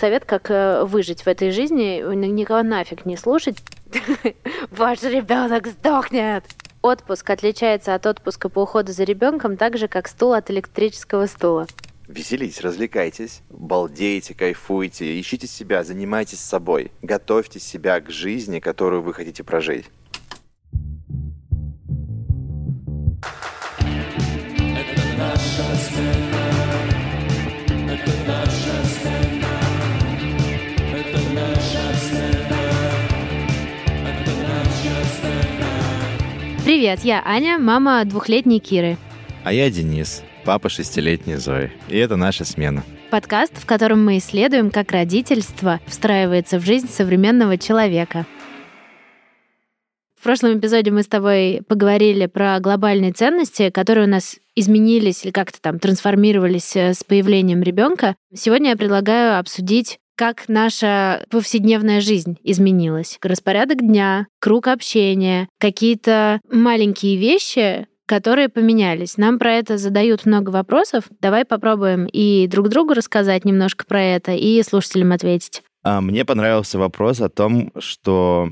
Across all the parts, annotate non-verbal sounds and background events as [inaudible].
совет, как э, выжить в этой жизни, никого нафиг не слушать. [laughs] Ваш ребенок сдохнет. Отпуск отличается от отпуска по уходу за ребенком так же, как стул от электрического стула. Веселитесь, развлекайтесь, балдейте, кайфуйте, ищите себя, занимайтесь собой, готовьте себя к жизни, которую вы хотите прожить. Привет, я Аня, мама двухлетней Киры. А я Денис, папа шестилетней Зои. И это наша смена. Подкаст, в котором мы исследуем, как родительство встраивается в жизнь современного человека. В прошлом эпизоде мы с тобой поговорили про глобальные ценности, которые у нас изменились или как-то там трансформировались э, с появлением ребенка. Сегодня я предлагаю обсудить как наша повседневная жизнь изменилась. Распорядок дня, круг общения, какие-то маленькие вещи, которые поменялись. Нам про это задают много вопросов. Давай попробуем и друг другу рассказать немножко про это, и слушателям ответить. А мне понравился вопрос о том, что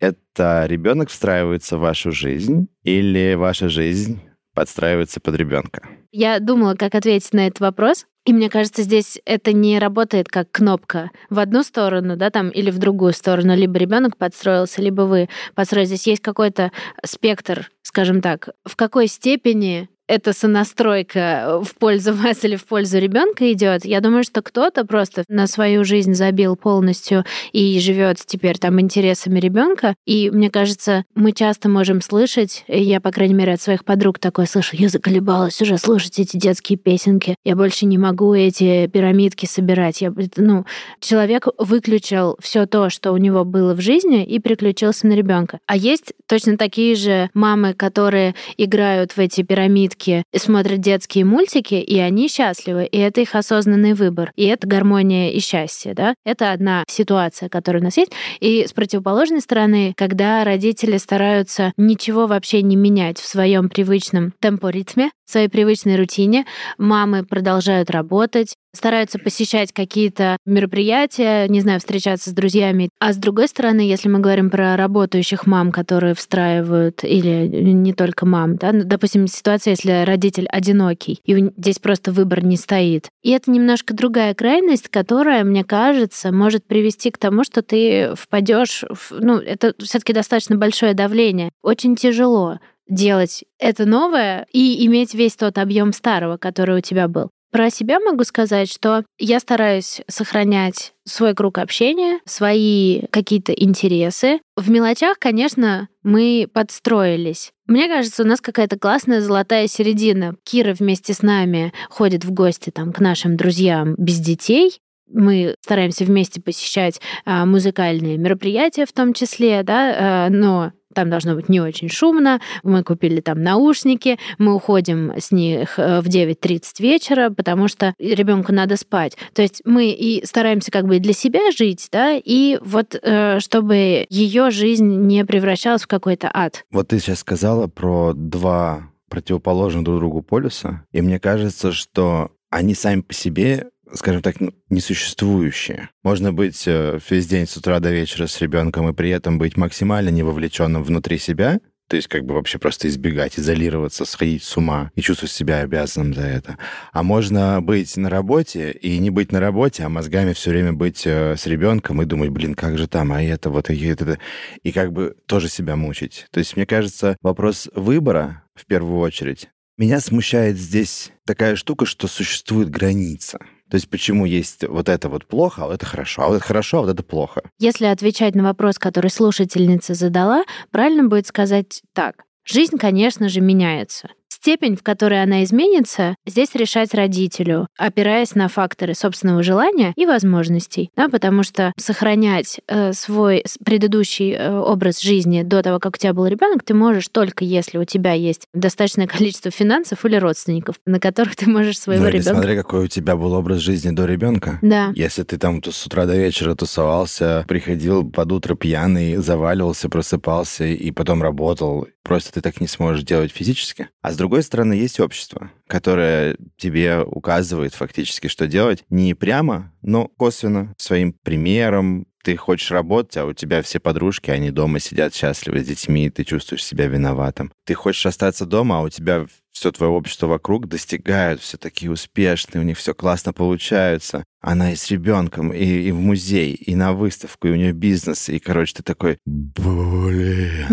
это ребенок встраивается в вашу жизнь или ваша жизнь подстраивается под ребенка? Я думала, как ответить на этот вопрос. И мне кажется, здесь это не работает как кнопка в одну сторону, да, там, или в другую сторону. Либо ребенок подстроился, либо вы подстроились. Здесь есть какой-то спектр, скажем так, в какой степени эта сонастройка в пользу [laughs] вас или в пользу ребенка идет. Я думаю, что кто-то просто на свою жизнь забил полностью и живет теперь там интересами ребенка. И мне кажется, мы часто можем слышать, я, по крайней мере, от своих подруг такое слышу, я заколебалась уже слушать эти детские песенки, я больше не могу эти пирамидки собирать. Я, ну, человек выключил все то, что у него было в жизни, и переключился на ребенка. А есть точно такие же мамы, которые играют в эти пирамидки детки смотрят детские мультики, и они счастливы, и это их осознанный выбор, и это гармония и счастье, да? Это одна ситуация, которая у нас есть. И с противоположной стороны, когда родители стараются ничего вообще не менять в своем привычном темпоритме, в своей привычной рутине, мамы продолжают работать, стараются посещать какие-то мероприятия, не знаю, встречаться с друзьями. А с другой стороны, если мы говорим про работающих мам, которые встраивают, или не только мам, да, ну, допустим, ситуация, если родитель одинокий, и здесь просто выбор не стоит. И это немножко другая крайность, которая, мне кажется, может привести к тому, что ты впадешь в... Ну, это все таки достаточно большое давление. Очень тяжело делать это новое и иметь весь тот объем старого, который у тебя был. Про себя могу сказать, что я стараюсь сохранять свой круг общения, свои какие-то интересы. В мелочах, конечно, мы подстроились. Мне кажется, у нас какая-то классная золотая середина. Кира вместе с нами ходит в гости там, к нашим друзьям без детей, мы стараемся вместе посещать а, музыкальные мероприятия в том числе, да, а, но там должно быть не очень шумно, мы купили там наушники, мы уходим с них э, в 9.30 вечера, потому что ребенку надо спать. То есть мы и стараемся как бы для себя жить, да, и вот э, чтобы ее жизнь не превращалась в какой-то ад. Вот ты сейчас сказала про два противоположных друг другу полюса, и мне кажется, что они сами по себе скажем так, ну, несуществующие. Можно быть э, весь день с утра до вечера с ребенком и при этом быть максимально не вовлеченным внутри себя, то есть как бы вообще просто избегать, изолироваться, сходить с ума и чувствовать себя обязанным за это. А можно быть на работе и не быть на работе, а мозгами все время быть э, с ребенком и думать, блин, как же там, а это вот, и это, и как бы тоже себя мучить. То есть мне кажется, вопрос выбора в первую очередь. Меня смущает здесь такая штука, что существует граница. То есть почему есть вот это вот плохо, а вот это хорошо, а вот это хорошо, а вот это плохо. Если отвечать на вопрос, который слушательница задала, правильно будет сказать так. Жизнь, конечно же, меняется. Степень, в которой она изменится, здесь решать родителю, опираясь на факторы собственного желания и возможностей. Да, потому что сохранять э, свой предыдущий э, образ жизни до того, как у тебя был ребенок, ты можешь только если у тебя есть достаточное количество финансов или родственников, на которых ты можешь своего ну, ребенка. Смотри, какой у тебя был образ жизни до ребенка. Да. Если ты там с утра до вечера тусовался, приходил под утро пьяный, заваливался, просыпался и потом работал, просто ты так не сможешь делать физически. А с другой стороны, есть общество, которое тебе указывает фактически, что делать не прямо, но косвенно, своим примером, ты хочешь работать, а у тебя все подружки, они дома сидят счастливы с детьми, и ты чувствуешь себя виноватым. Ты хочешь остаться дома, а у тебя все твое общество вокруг достигают, все такие успешные, у них все классно получается. Она и с ребенком, и, и в музей, и на выставку, и у нее бизнес, и, короче, ты такой, блин,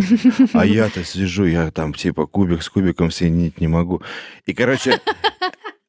а я-то сижу, я там типа кубик с кубиком соединить не могу. И, короче,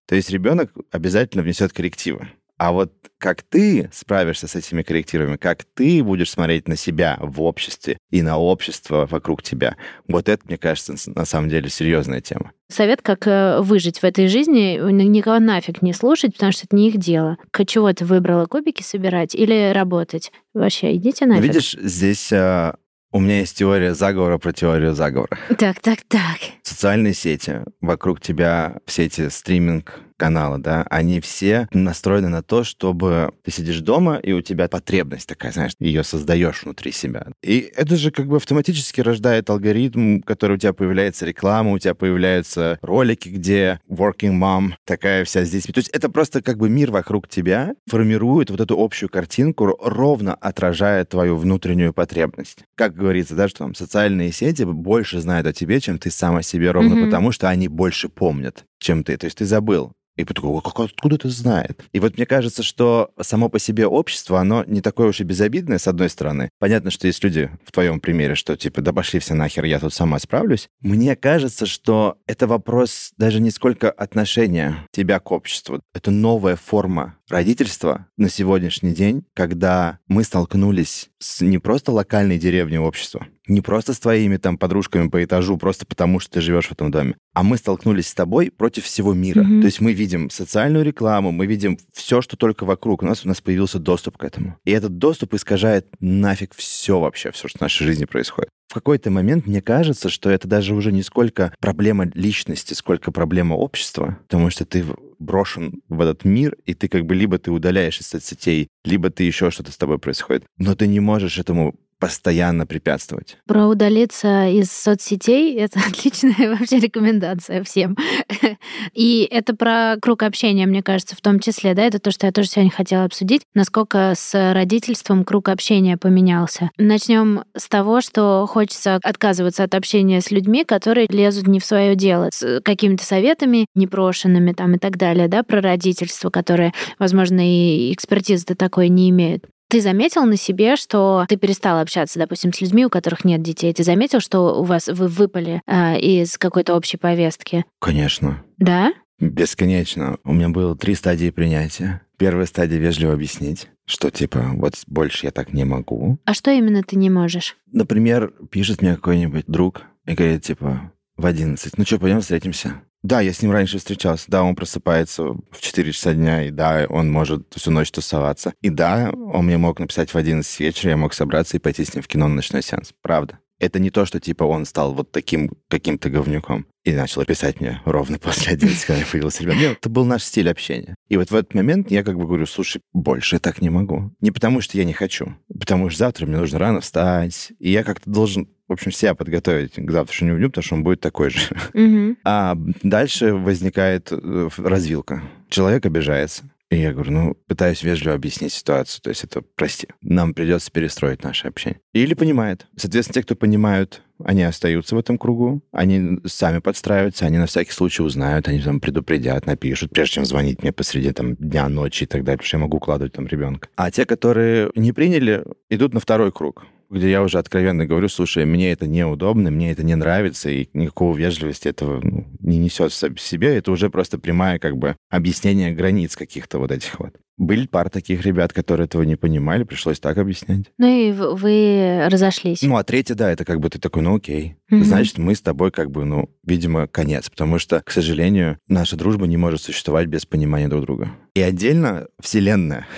то есть ребенок обязательно внесет коррективы. А вот как ты справишься с этими коррективами, как ты будешь смотреть на себя в обществе и на общество вокруг тебя, вот это, мне кажется, на самом деле серьезная тема. Совет, как э, выжить в этой жизни, никого нафиг не слушать, потому что это не их дело. К чего ты выбрала кубики собирать или работать? Вообще, идите нафиг. Видишь, здесь а, у меня есть теория заговора про теорию заговора. Так, так, так. Социальные сети, вокруг тебя все эти стриминг каналы, да, они все настроены на то, чтобы ты сидишь дома, и у тебя потребность такая, знаешь, ее создаешь внутри себя. И это же как бы автоматически рождает алгоритм, который у тебя появляется реклама, у тебя появляются ролики, где working mom такая вся здесь. То есть это просто как бы мир вокруг тебя формирует вот эту общую картинку, ровно отражая твою внутреннюю потребность. Как говорится, да, что там социальные сети больше знают о тебе, чем ты сам о себе, ровно mm-hmm. потому, что они больше помнят, чем ты. То есть ты забыл и такой, как, откуда это знает? И вот мне кажется, что само по себе общество, оно не такое уж и безобидное, с одной стороны. Понятно, что есть люди в твоем примере, что типа, да пошли все нахер, я тут сама справлюсь. Мне кажется, что это вопрос даже не сколько отношения тебя к обществу. Это новая форма родительства на сегодняшний день, когда мы столкнулись с не просто локальной деревней общества, не просто с твоими там подружками по этажу, просто потому что ты живешь в этом доме, а мы столкнулись с тобой против всего мира. Mm-hmm. То есть мы видим социальную рекламу, мы видим все, что только вокруг. У нас у нас появился доступ к этому. И этот доступ искажает нафиг все вообще, все, что в нашей жизни происходит. В какой-то момент мне кажется, что это даже уже не сколько проблема личности, сколько проблема общества, потому что ты брошен в этот мир, и ты как бы либо ты удаляешь из соцсетей, либо ты еще что-то с тобой происходит, но ты не можешь этому постоянно препятствовать. Про удалиться из соцсетей — это [laughs] отличная вообще рекомендация всем. И это про круг общения, мне кажется, в том числе, да, это то, что я тоже сегодня хотела обсудить, насколько с родительством круг общения поменялся. Начнем с того, что хочется отказываться от общения с людьми, которые лезут не в свое дело, с какими-то советами непрошенными там и так далее, да, про родительство, которые, возможно, и экспертизы такой не имеют. Ты заметил на себе, что ты перестал общаться, допустим, с людьми, у которых нет детей? Ты заметил, что у вас вы выпали э, из какой-то общей повестки? Конечно. Да? Бесконечно. У меня было три стадии принятия. Первая стадия вежливо объяснить, что типа вот больше я так не могу. А что именно ты не можешь? Например, пишет мне какой-нибудь друг и говорит типа в 11. Ну что, пойдем встретимся? Да, я с ним раньше встречался. Да, он просыпается в 4 часа дня, и да, он может всю ночь тусоваться. И да, он мне мог написать в 11 вечера, я мог собраться и пойти с ним в кино на ночной сеанс. Правда. Это не то, что типа он стал вот таким каким-то говнюком и начал писать мне ровно [laughs] после 11, когда появился ребенок. Нет, это был наш стиль общения. И вот в этот момент я как бы говорю, слушай, больше я так не могу. Не потому, что я не хочу, потому что завтра мне нужно рано встать, и я как-то должен в общем, себя подготовить к завтрашнему дню, потому что он будет такой же. Мгм. А дальше возникает э, развилка. Человек обижается. И я говорю, ну, пытаюсь вежливо объяснить ситуацию. То есть это, прости, нам придется перестроить наше общение. Или понимает. Соответственно, те, кто понимают, они остаются в этом кругу, они сами подстраиваются, они на всякий случай узнают, они там предупредят, напишут, прежде чем звонить мне посреди там дня, ночи и так далее, потому что я могу укладывать там ребенка. А те, которые не приняли, идут на второй круг где я уже откровенно говорю, слушай, мне это неудобно, мне это не нравится, и никакого вежливости этого ну, не несет в себе. Это уже просто прямая как бы объяснение границ каких-то вот этих вот. Были пара таких ребят, которые этого не понимали, пришлось так объяснять. Ну и вы разошлись. Ну, а третье, да, это как бы ты такой, ну окей. Мгм. Значит, мы с тобой как бы, ну, видимо, конец. Потому что, к сожалению, наша дружба не может существовать без понимания друг друга. И отдельно вселенная,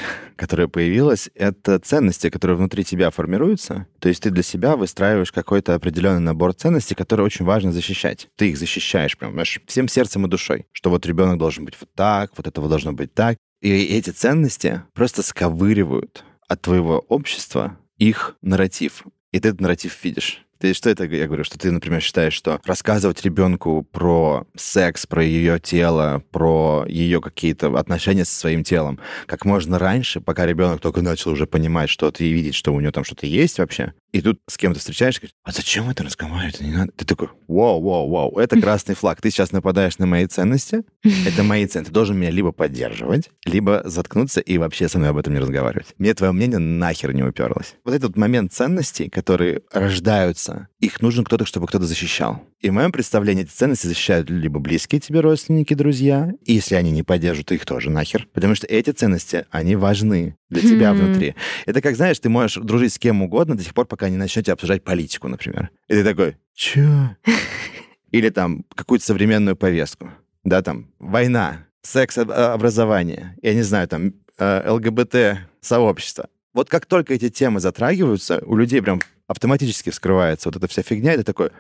которая появилась, это ценности, которые внутри тебя формируются. То есть ты для себя выстраиваешь какой-то определенный набор ценностей, которые очень важно защищать. Ты их защищаешь прям, знаешь, всем сердцем и душой. Что вот ребенок должен быть вот так, вот этого должно быть так. И эти ценности просто сковыривают от твоего общества их нарратив. И ты этот нарратив видишь. Ты что это я говорю, что ты, например, считаешь, что рассказывать ребенку про секс, про ее тело, про ее какие-то отношения со своим телом как можно раньше, пока ребенок только начал уже понимать что-то и видеть, что у него там что-то есть вообще. И тут с кем-то встречаешься, говоришь, а зачем это разговаривать? Не надо. Ты такой, вау, вау, вау, это [laughs] красный флаг. Ты сейчас нападаешь на мои ценности, это мои ценности. Ты должен меня либо поддерживать, либо заткнуться и вообще со мной об этом не разговаривать. Мне твое мнение нахер не уперлось. Вот этот момент ценностей, которые рождаются, их нужен кто-то, чтобы кто-то защищал. И в моем представлении эти ценности защищают либо близкие тебе родственники, друзья, и если они не поддержат, то их тоже нахер. Потому что эти ценности, они важны для тебя Мгм. внутри. Это как, знаешь, ты можешь дружить с кем угодно до тех пор, пока не начнете обсуждать политику, например. И ты такой, чё? [laughs] Или там какую-то современную повестку. Да, там, война, секс, а, образование, я не знаю, там, э, ЛГБТ-сообщество. Вот как только эти темы затрагиваются, у людей прям автоматически вскрывается вот эта вся фигня, и ты такой...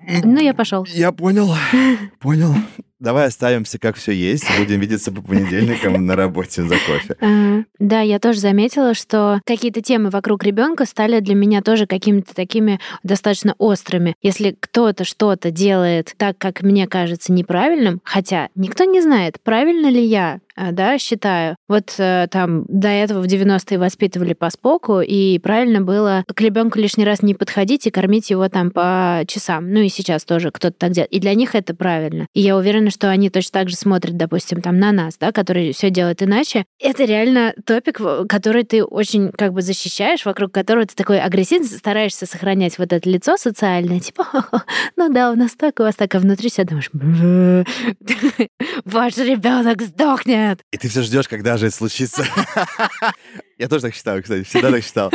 Ну, я пошел. Я понял, [laughs] понял. Давай оставимся, как все есть. Будем видеться по понедельникам на работе за кофе. [laughs] Да, я тоже заметила, что какие-то темы вокруг ребенка стали для меня тоже какими-то такими достаточно острыми. Если кто-то что-то делает так, как мне кажется неправильным, хотя никто не знает, правильно ли я да, считаю. Вот э, там до этого в 90-е воспитывали по споку, и правильно было к ребенку лишний раз не подходить и кормить его там по часам. Ну и сейчас тоже кто-то так делает. И для них это правильно. И я уверена, что они точно так же смотрят, допустим, там на нас, да, которые все делают иначе. Это реально топик, который ты очень как бы защищаешь, вокруг которого ты такой агрессивно стараешься сохранять вот это лицо социальное, типа, «Ха-ха, [laughs] ну да, у нас так, у вас так, а внутри себя думаешь, «Бля, [laughs] ваш ребенок сдохнет. И ты все ждешь, когда же это случится. [laughs] Я тоже так считаю, кстати, всегда так считал.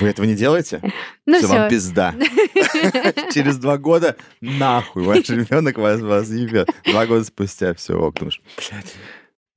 Вы этого не делаете? Ну вам все. пизда. [laughs] Через два года нахуй ваш [laughs] ребенок вас, вас ебет. Два года спустя все, ок, думаешь.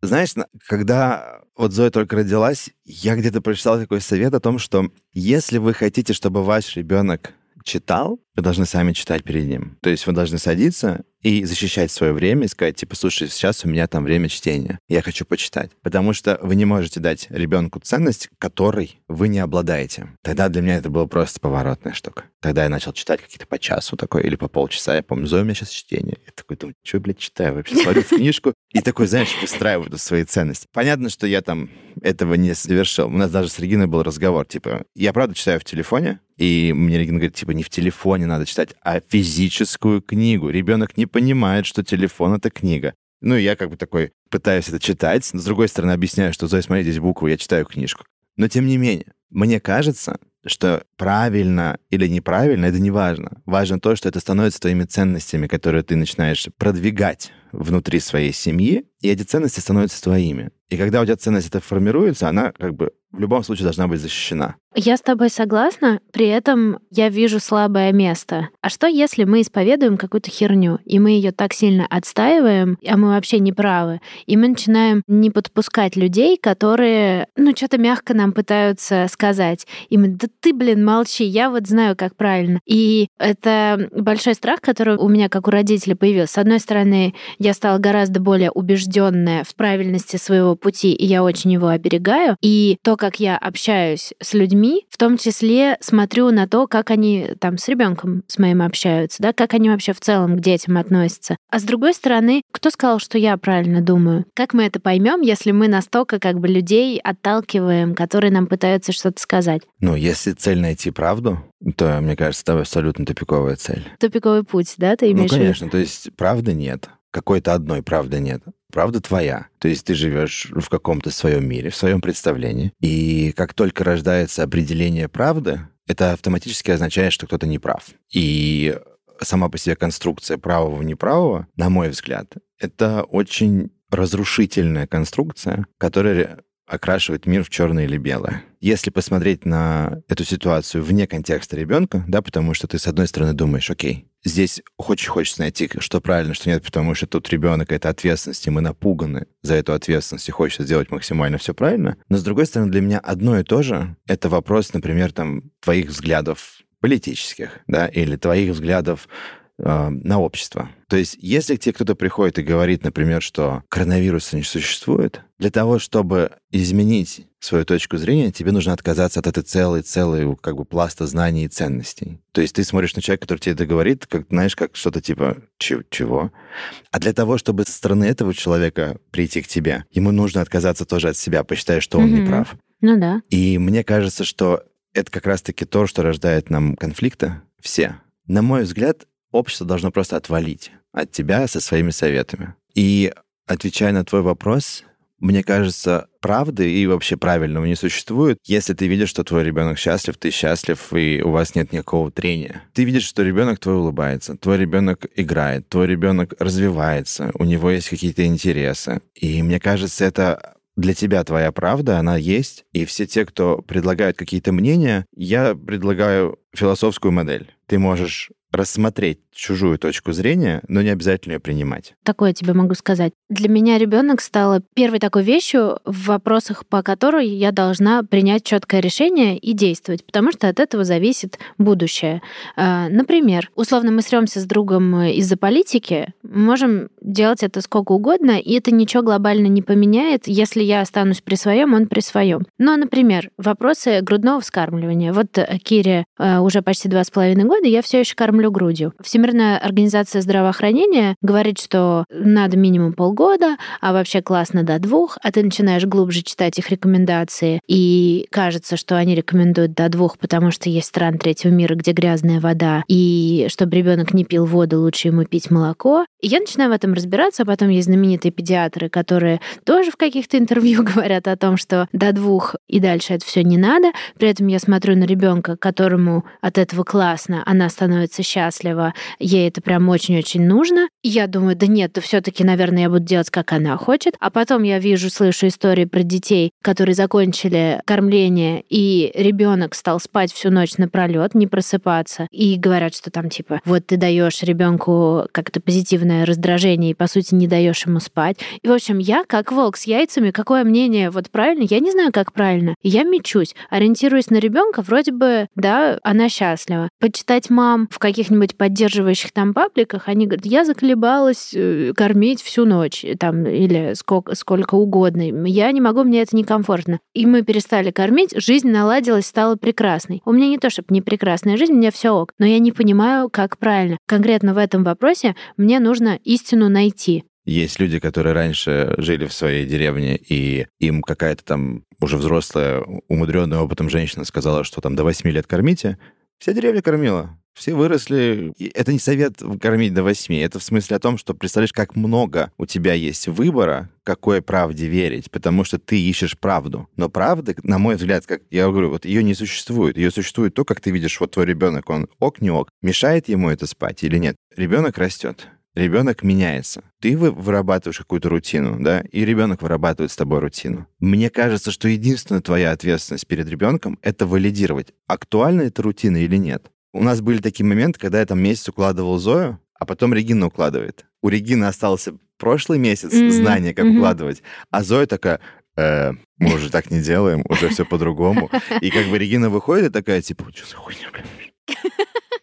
Знаешь, на- когда вот Зоя только родилась, я где-то прочитал такой совет о том, что если вы хотите, чтобы ваш ребенок читал, вы должны сами читать перед ним. То есть вы должны садиться и защищать свое время и сказать, типа, слушай, сейчас у меня там время чтения, я хочу почитать. Потому что вы не можете дать ребенку ценность, которой вы не обладаете. Тогда для меня это была просто поворотная штука. Тогда я начал читать какие-то по часу такой, или по полчаса. Я помню, Зоя, у меня сейчас чтение. Я такой думаю, что я, блядь, читаю вообще? Смотрю [laughs] в книжку и такой, знаешь, выстраиваю свои ценности. Понятно, что я там этого не совершил. У нас даже с Региной был разговор, типа, я правда читаю в телефоне, и мне Регина говорит, типа, не в телефоне надо читать, а физическую книгу. Ребенок не понимает, что телефон — это книга. Ну, и я как бы такой пытаюсь это читать, но с другой стороны объясняю, что, Зоя, смотри, здесь буквы, я читаю книжку. Но тем не менее, мне кажется, что правильно или неправильно, это не важно. Важно то, что это становится твоими ценностями, которые ты начинаешь продвигать внутри своей семьи, и эти ценности становятся твоими. И когда у тебя ценность это формируется, она как бы в любом случае должна быть защищена. Я с тобой согласна, при этом я вижу слабое место. А что, если мы исповедуем какую-то херню, и мы ее так сильно отстаиваем, а мы вообще не правы, и мы начинаем не подпускать людей, которые, ну, что-то мягко нам пытаются сказать. И мы, да ты, блин, молчи, я вот знаю, как правильно. И это большой страх, который у меня, как у родителей, появился. С одной стороны, я стала гораздо более убежденная в правильности своего пути, и я очень его оберегаю. И то, как я общаюсь с людьми, в том числе смотрю на то, как они там с ребенком с моим общаются, да, как они вообще в целом к детям относятся. А с другой стороны, кто сказал, что я правильно думаю? Как мы это поймем, если мы настолько как бы людей отталкиваем, которые нам пытаются что-то сказать? Ну, если цель найти правду, то, мне кажется, это абсолютно тупиковая цель. Тупиковый путь, да, ты имеешь Ну, конечно, то есть правды нет. Какой-то одной правды нет. Правда твоя. То есть ты живешь в каком-то своем мире, в своем представлении. И как только рождается определение правды, это автоматически означает, что кто-то не прав. И сама по себе конструкция правого-неправого, на мой взгляд, это очень разрушительная конструкция, которая окрашивает мир в черное или белое. Если посмотреть на эту ситуацию вне контекста ребенка, да, потому что ты, с одной стороны, думаешь, окей, здесь очень хочется найти, что правильно, что нет, потому что тут ребенок — это ответственность, и мы напуганы за эту ответственность, и хочется сделать максимально все правильно. Но, с другой стороны, для меня одно и то же — это вопрос, например, там, твоих взглядов политических, да, или твоих взглядов э, на общество. То есть, если к тебе кто-то приходит и говорит, например, что коронавируса не существует, для того, чтобы изменить свою точку зрения, тебе нужно отказаться от этой целой, целой как бы пласта знаний и ценностей. То есть ты смотришь на человека, который тебе это говорит, как, знаешь, как что-то типа «чего?». А для того, чтобы со стороны этого человека прийти к тебе, ему нужно отказаться тоже от себя, посчитая, что он Мгм. не прав. Ну да. И мне кажется, что это как раз-таки то, что рождает нам конфликты все. На мой взгляд, общество должно просто отвалить от тебя со своими советами. И отвечая на твой вопрос, мне кажется, правды и вообще правильного не существует, если ты видишь, что твой ребенок счастлив, ты счастлив, и у вас нет никакого трения. Ты видишь, что ребенок твой улыбается, твой ребенок играет, твой ребенок развивается, у него есть какие-то интересы. И мне кажется, это для тебя твоя правда, она есть. И все те, кто предлагают какие-то мнения, я предлагаю философскую модель. Ты можешь рассмотреть чужую точку зрения, но не обязательно ее принимать. Такое тебе могу сказать. Для меня ребенок стала первой такой вещью в вопросах, по которой я должна принять четкое решение и действовать, потому что от этого зависит будущее. А, Например, условно мы сремся с другом из-за политики, можем делать это сколько угодно, и это ничего глобально не поменяет, если я останусь при своем, он при своем. Но, например, вопросы грудного вскармливания. Вот э, Кире э, уже почти два с половиной года, я все еще кормлю грудью. Всемирная организация здравоохранения говорит, что надо минимум полгода, а вообще классно до двух, а ты начинаешь глубже читать их рекомендации, и кажется, что они рекомендуют до двух, потому что есть страны третьего мира, где грязная вода, и чтобы ребенок не пил воду, лучше ему пить молоко. И я начинаю в этом разбираться, а потом есть знаменитые педиатры, которые тоже в каких-то интервью [laughs] говорят о том, что до двух и дальше это все не надо. При этом я смотрю на ребенка, которому от этого классно, она становится счастлива, ей это прям очень-очень нужно. Я думаю, да нет, то все-таки, наверное, я буду делать, как она хочет. А потом я вижу, слышу истории про детей, которые закончили кормление, и ребенок стал спать всю ночь напролет, не просыпаться. И говорят, что там типа, вот ты даешь ребенку как-то позитивное раздражение и, по сути, не даешь ему спать. И, в общем, я, как волк с яйцами, какое мнение вот правильно? Я не знаю, как правильно. Я мечусь, ориентируясь на ребенка, вроде бы, да, она счастлива. Почитать мам в каких-нибудь поддерживающих там пабликах, они говорят, я заколебалась э, кормить всю ночь, там, или сколько, сколько угодно. Я не могу, мне это некомфортно. И мы перестали кормить, жизнь наладилась, стала прекрасной. У меня не то, чтобы не прекрасная жизнь, у меня все ок, но я не понимаю, как правильно. Конкретно в этом вопросе мне нужно истину найти. Есть люди, которые раньше жили в своей деревне, и им какая-то там уже взрослая, умудренная опытом женщина сказала, что там до 8 лет кормите. Вся деревня кормила. Все выросли. И это не совет кормить до 8. Это в смысле о том, что представляешь, как много у тебя есть выбора, какой правде верить, потому что ты ищешь правду. Но правда, на мой взгляд, как я говорю, вот ее не существует. Ее существует то, как ты видишь, вот твой ребенок, он ок, не ок, мешает ему это спать или нет. Ребенок растет. ребенок меняется. Ты вы- вырабатываешь какую-то рутину, да, и ребенок вырабатывает с тобой рутину. Мне кажется, что единственная твоя ответственность перед ребенком — это валидировать, актуальна эта рутина или нет. У нас были такие моменты, когда я там месяц укладывал Зою, а потом Регина укладывает. У Регины остался прошлый месяц Мгм, знания, как мгм. укладывать, а Зоя такая, «Э, мы уже так не делаем, уже все по-другому. И как бы Регина выходит и такая, типа, что за хуйня, блин?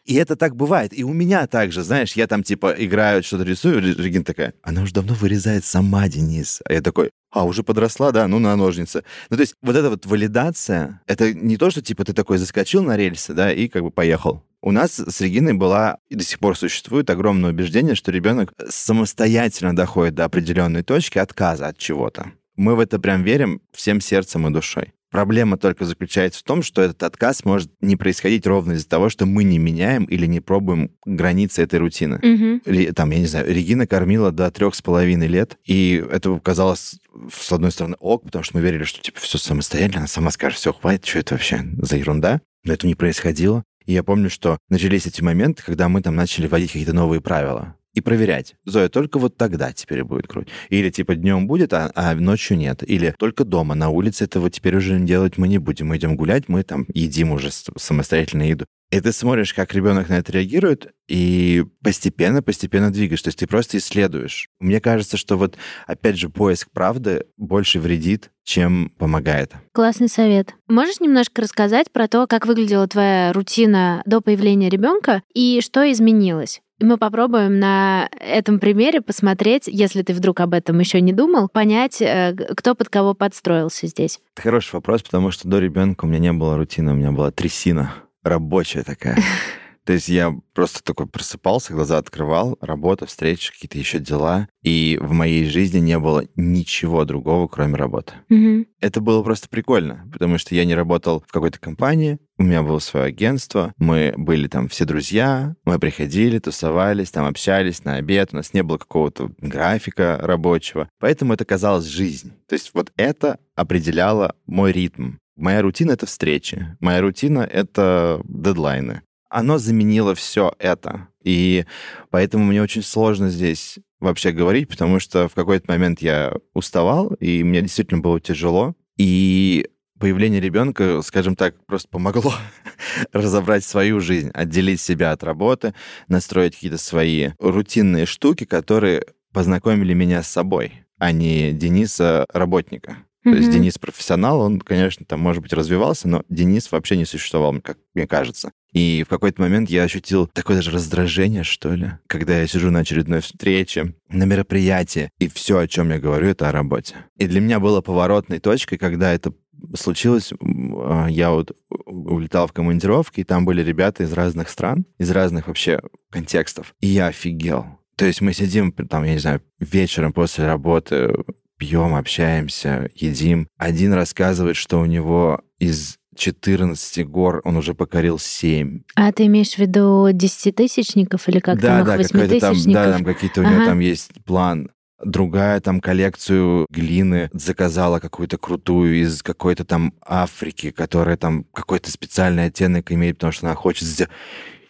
И это так бывает. И у меня также, знаешь, я там типа играю, что-то рисую, Ре- Регина такая, она уже давно вырезает сама, Денис. А я такой, а, уже подросла, да, ну на ножницы. Ну то есть вот эта вот валидация, это не то, что типа ты такой заскочил на рельсы, да, и как бы поехал. У нас с Региной была и до сих пор существует огромное убеждение, что ребенок самостоятельно доходит до определенной точки отказа от чего-то. Мы в это прям верим всем сердцем и душой. Проблема только заключается в том, что этот отказ может не происходить ровно из-за того, что мы не меняем или не пробуем границы этой рутины. Ре- Там, я не знаю, Регина кормила до трех с половиной лет, и это казалось, с одной стороны, ок, потому что мы верили, что, типа, все самостоятельно, она сама скажет, все, хватит, что это вообще за ерунда. Но это не происходило. И я помню, что начались эти моменты, когда мы там начали вводить какие-то новые правила и проверять. Зоя, только вот тогда теперь будет грудь. Или типа днем будет, а, а ночью нет. Или только дома, на улице этого теперь уже делать мы не будем. Мы идем гулять, мы там едим уже самостоятельно еду. И ты смотришь, как ребенок на это реагирует, и постепенно, постепенно двигаешь. То есть ты просто исследуешь. Мне кажется, что вот, опять же, поиск правды больше вредит, чем помогает. Классный совет. Можешь немножко рассказать про то, как выглядела твоя рутина до появления ребенка и что изменилось? Мы попробуем на этом примере посмотреть, если ты вдруг об этом еще не думал, понять, э, кто под кого подстроился здесь. Это хороший вопрос, потому что до ребенка у меня не было рутины, у меня была трясина рабочая такая. [laughs] То есть я просто такой просыпался, глаза открывал, работа, встречи, какие-то еще дела. И в моей жизни не было ничего другого, кроме работы. Мгм. Это было просто прикольно, потому что я не работал в какой-то компании, у меня было свое агентство, мы были там все друзья, мы приходили, тусовались, там общались на обед, у нас не было какого-то графика рабочего, поэтому это казалось жизнь. То есть вот это определяло мой ритм. Моя рутина — это встречи, моя рутина — это дедлайны. Оно заменило все это. И поэтому мне очень сложно здесь вообще говорить, потому что в какой-то момент я уставал, и мне действительно было тяжело. И появление ребенка, скажем так, просто помогло [laughs] разобрать свою жизнь, отделить себя от работы, настроить какие-то свои рутинные штуки, которые познакомили меня с собой, а не Дениса работника. То есть. Денис профессионал, он, конечно, там, может быть, развивался, но Денис вообще не существовал, как мне кажется. И в какой-то момент я ощутил такое даже раздражение, что ли, когда я сижу на очередной встрече, на мероприятии, и все, о чем я говорю, это о работе. И для меня было поворотной точкой, когда это случилось, а, я вот улетал в командировки, и там были ребята из разных стран, из разных вообще контекстов, и я офигел. То есть мы сидим, там, я не знаю, вечером после работы, пьем, общаемся, едим. Один рассказывает, что у него из 14 гор он уже покорил 7. А ты имеешь в виду десятитысячников или как да, там да, их какой-то там, восьмитысячников? да, там какие-то у него Ага. там есть план. Другая там коллекцию глины заказала какую-то крутую из какой-то там Африки, которая там какой-то специальный оттенок имеет, потому что она хочет сделать.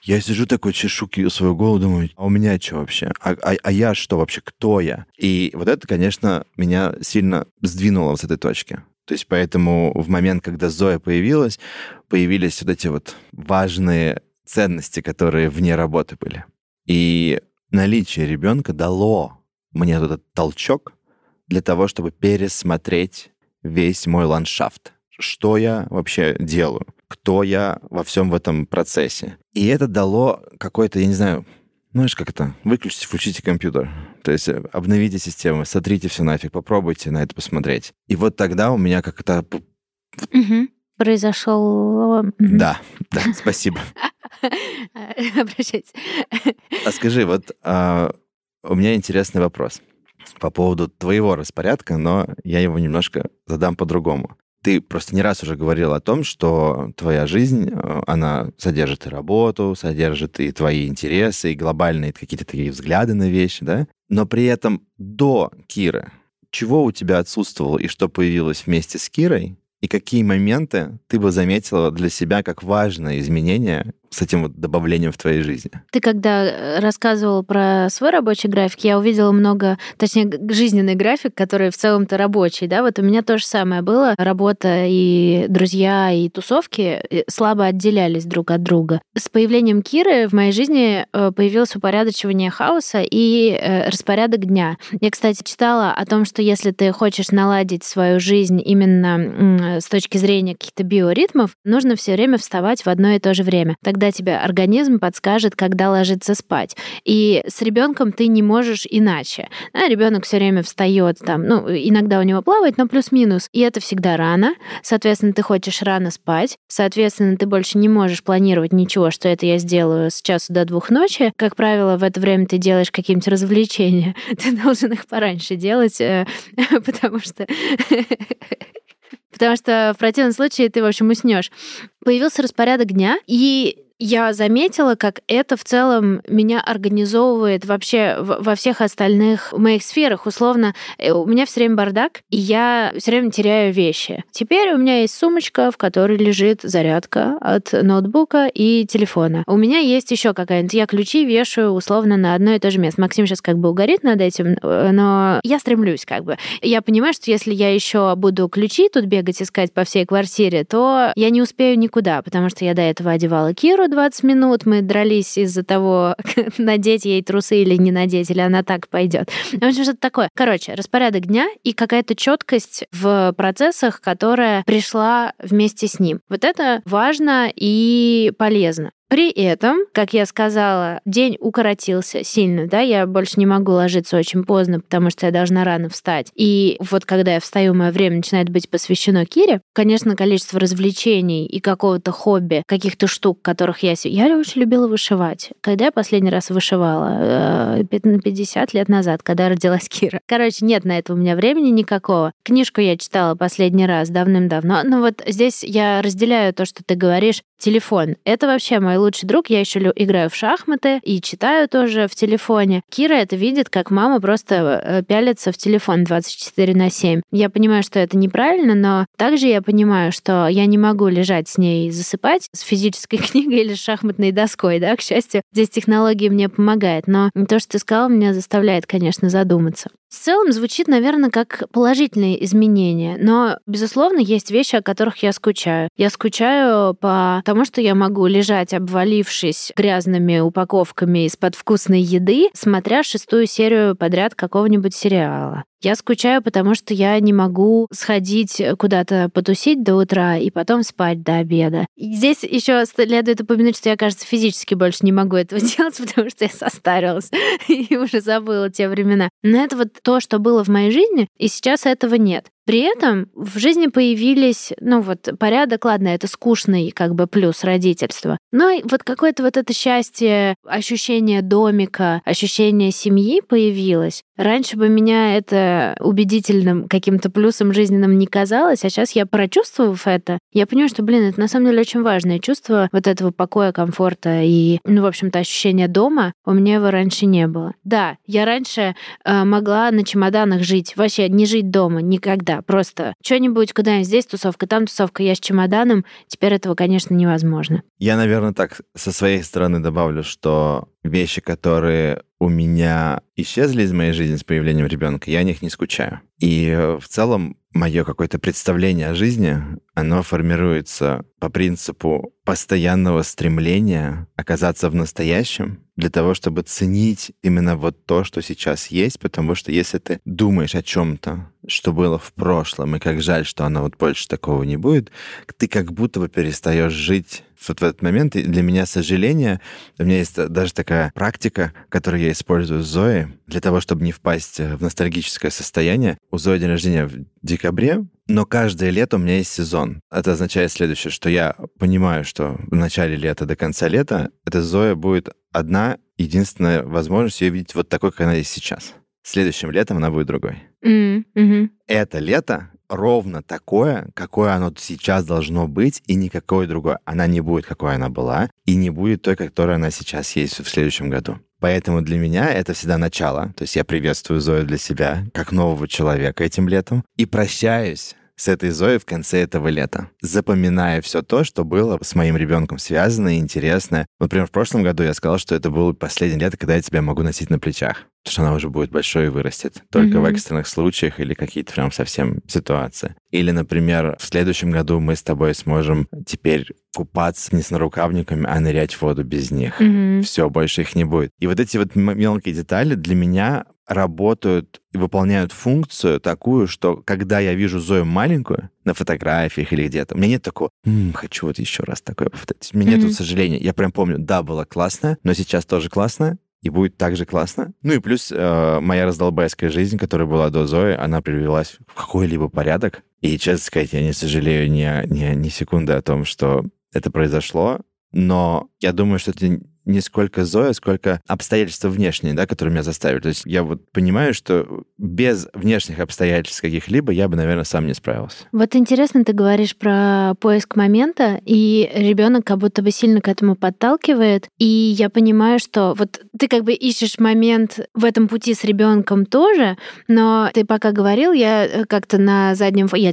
Я сижу такой, чешу свою голову, думаю, а у меня что вообще? А, а- а я что вообще? Кто я? И вот это, конечно, меня сильно сдвинуло с этой точки. То есть поэтому в момент, когда Зоя появилась, появились вот эти вот важные ценности, которые вне работы были. И наличие ребенка дало мне этот толчок для того, чтобы пересмотреть весь мой ландшафт. Что я вообще делаю? Кто я во всем в этом процессе? И это дало какой-то, я не знаю, знаешь, как это? Выключите, включите компьютер. То есть э, обновите систему, сотрите все нафиг, попробуйте на это посмотреть. И вот тогда у меня как-то... Мгм. Произошел... Мгм. Да, да, спасибо. [laughs] Обращайтесь. А скажи, вот а, у меня интересный вопрос по поводу твоего распорядка, но я его немножко задам по-другому. Ты просто не раз уже говорил о том, что твоя жизнь, э, она содержит и работу, содержит и твои интересы, и глобальные какие-то такие взгляды на вещи, да? Но при этом до Киры, чего у тебя отсутствовало и что появилось вместе с Кирой, и какие моменты ты бы заметила для себя как важное изменение с этим вот добавлением в твоей жизни. Ты когда э, рассказывал про свой рабочий график, я увидела много, точнее, жизненный график, который в целом-то рабочий, да, вот у меня то же самое было. Работа и друзья, и тусовки э, слабо отделялись друг от друга. С появлением Киры в моей жизни э, появилось упорядочивание хаоса и распорядок дня. Я, кстати, читала о том, что если ты хочешь наладить свою жизнь именно с точки зрения каких-то биоритмов, нужно все время вставать в одно и то же время. Тогда тебе организм подскажет, когда ложиться спать. И с ребенком ты не можешь иначе. А ребенок все время встает там, ну, иногда у него плавает, но плюс-минус. И это всегда рано. Соответственно, ты хочешь рано спать. Соответственно, ты больше не можешь планировать ничего, что это я сделаю с часу до двух ночи. Как правило, в это время ты делаешь какие-нибудь развлечения. [laughs] Ты должен их пораньше делать, э, [laughs] потому что [laughs] потому что в противном случае ты, в общем, уснешь. Появился распорядок дня, и я заметила, как это в целом меня организовывает вообще во всех остальных моих сферах. Условно, э, у меня все время бардак, и я все время теряю вещи. Теперь у меня есть сумочка, в которой лежит зарядка от ноутбука и телефона. У меня есть еще какая-нибудь. Я ключи вешаю условно на одно и то же место. Максим сейчас как бы угорит над этим, э, но я стремлюсь как бы. Я понимаю, что если я еще буду ключи тут бегать искать по всей квартире, то я не успею никуда, потому что я до этого одевала Киру 20 минут, мы дрались из-за того, [laughs] надеть ей трусы или не надеть, или она так пойдет. В общем, что-то такое. Короче, распорядок дня и какая-то четкость в процессах, которая пришла вместе с ним. Вот это важно и полезно. При этом, как я сказала, день укоротился сильно, да, я больше не могу ложиться очень поздно, потому что я должна рано встать. И вот когда я встаю, мое время начинает быть посвящено Кире. Конечно, количество развлечений и какого-то хобби, каких-то штук, которых я... Я очень любила вышивать. Когда я последний раз вышивала? 50 э, лет назад, когда родилась [laughs] Кира. Короче, нет на это у меня времени никакого. Книжку я читала последний раз давным-давно. Но вот здесь я разделяю то, что ты говоришь. Телефон. Это вообще мой лучший друг. Я еще играю в шахматы и читаю тоже в телефоне. Кира это видит, как мама просто э, пялится в телефон 24 на 7. Я понимаю, что это неправильно, но также я понимаю, что я не могу лежать с ней засыпать с физической [laughs] книгой или с шахматной доской, да, к счастью, здесь технологии мне помогают, но то, что ты сказал, меня заставляет, конечно, задуматься. В целом звучит, наверное, как положительные изменения, но, безусловно, есть вещи, о которых я скучаю. Я скучаю по тому, что я могу лежать, обвалившись грязными упаковками из-под вкусной еды, смотря шестую серию подряд какого-нибудь сериала. Я скучаю, потому что я не могу сходить куда-то потусить до утра и потом спать до обеда. И здесь еще следует упомянуть, что я, кажется, физически больше не могу этого [laughs] делать, потому что я состарилась [laughs] и уже забыла те времена. Но это вот то, что было в моей жизни, и сейчас этого нет. При этом в жизни появились, ну вот, порядок, ладно, это скучный как бы плюс родительства, но вот какое-то вот это счастье, ощущение домика, ощущение семьи появилось. Раньше бы меня это убедительным каким-то плюсом жизненным не казалось, а сейчас я, прочувствовав это, я понимаю, что, блин, это на самом деле очень важное чувство вот этого покоя, комфорта и, ну, в общем-то, ощущения дома. У меня его раньше не было. Да, я раньше э, могла на чемоданах жить, вообще не жить дома никогда просто что-нибудь, куда-нибудь здесь тусовка, там тусовка, я с чемоданом, теперь этого, конечно, невозможно. Я, наверное, так со своей стороны добавлю, что вещи, которые у меня исчезли из моей жизни с появлением ребенка, я о них не скучаю. И в целом мое какое-то представление о жизни, оно формируется по принципу постоянного стремления оказаться в настоящем для того, чтобы ценить именно вот то, что сейчас есть, потому что если ты думаешь о чем-то, что было в прошлом, и как жаль, что оно вот больше такого не будет, ты как будто бы перестаешь жить вот в этот момент. И для меня сожаление, у меня есть даже такая практика, которую я использую с Зоей, для того, чтобы не впасть в ностальгическое состояние. У Зои день рождения в декабре, но каждое лето у меня есть сезон. Это означает следующее, что я понимаю, что в начале лета до конца лета эта Зоя будет одна, единственная возможность ее видеть вот такой, как она есть сейчас. Следующим летом она будет другой. Mm-hmm. Это лето ровно такое, какое оно сейчас должно быть, и никакое другое. Она не будет, какой она была, и не будет той, которая она сейчас есть в следующем году. Поэтому для меня это всегда начало. То есть я приветствую Зою для себя как нового человека этим летом и прощаюсь с этой Зоей в конце этого лета, запоминая все то, что было с моим ребенком связано и интересное. Например, в прошлом году я сказал, что это было последнее лето, когда я тебя могу носить на плечах потому что она уже будет большой и вырастет. Только mm-hmm. в экстренных случаях или какие-то прям совсем ситуации. Или, например, в следующем году мы с тобой сможем теперь купаться не с нарукавниками, а нырять в воду без них. Mm-hmm. Все, больше их не будет. И вот эти вот мелкие детали для меня работают и выполняют функцию такую, что когда я вижу Зою маленькую на фотографиях или где-то, у меня нет такого, М, хочу вот еще раз такое повторить. У меня mm-hmm. нет сожаления. Я прям помню, да, было классно, но сейчас тоже классно, и будет так же классно. Ну и плюс э, моя раздолбайская жизнь, которая была до Зои, она привелась в какой-либо порядок. И, честно сказать, я не сожалею ни, ни, ни секунды о том, что это произошло. Но я думаю, что это не сколько Зоя, сколько обстоятельства внешние, да, которые меня заставили. То есть я вот понимаю, что без внешних обстоятельств каких-либо я бы, наверное, сам не справился. Вот интересно, ты говоришь про поиск момента, и ребенок как будто бы сильно к этому подталкивает. И я понимаю, что вот ты как бы ищешь момент в этом пути с ребенком тоже, но ты пока говорил, я как-то на заднем... Я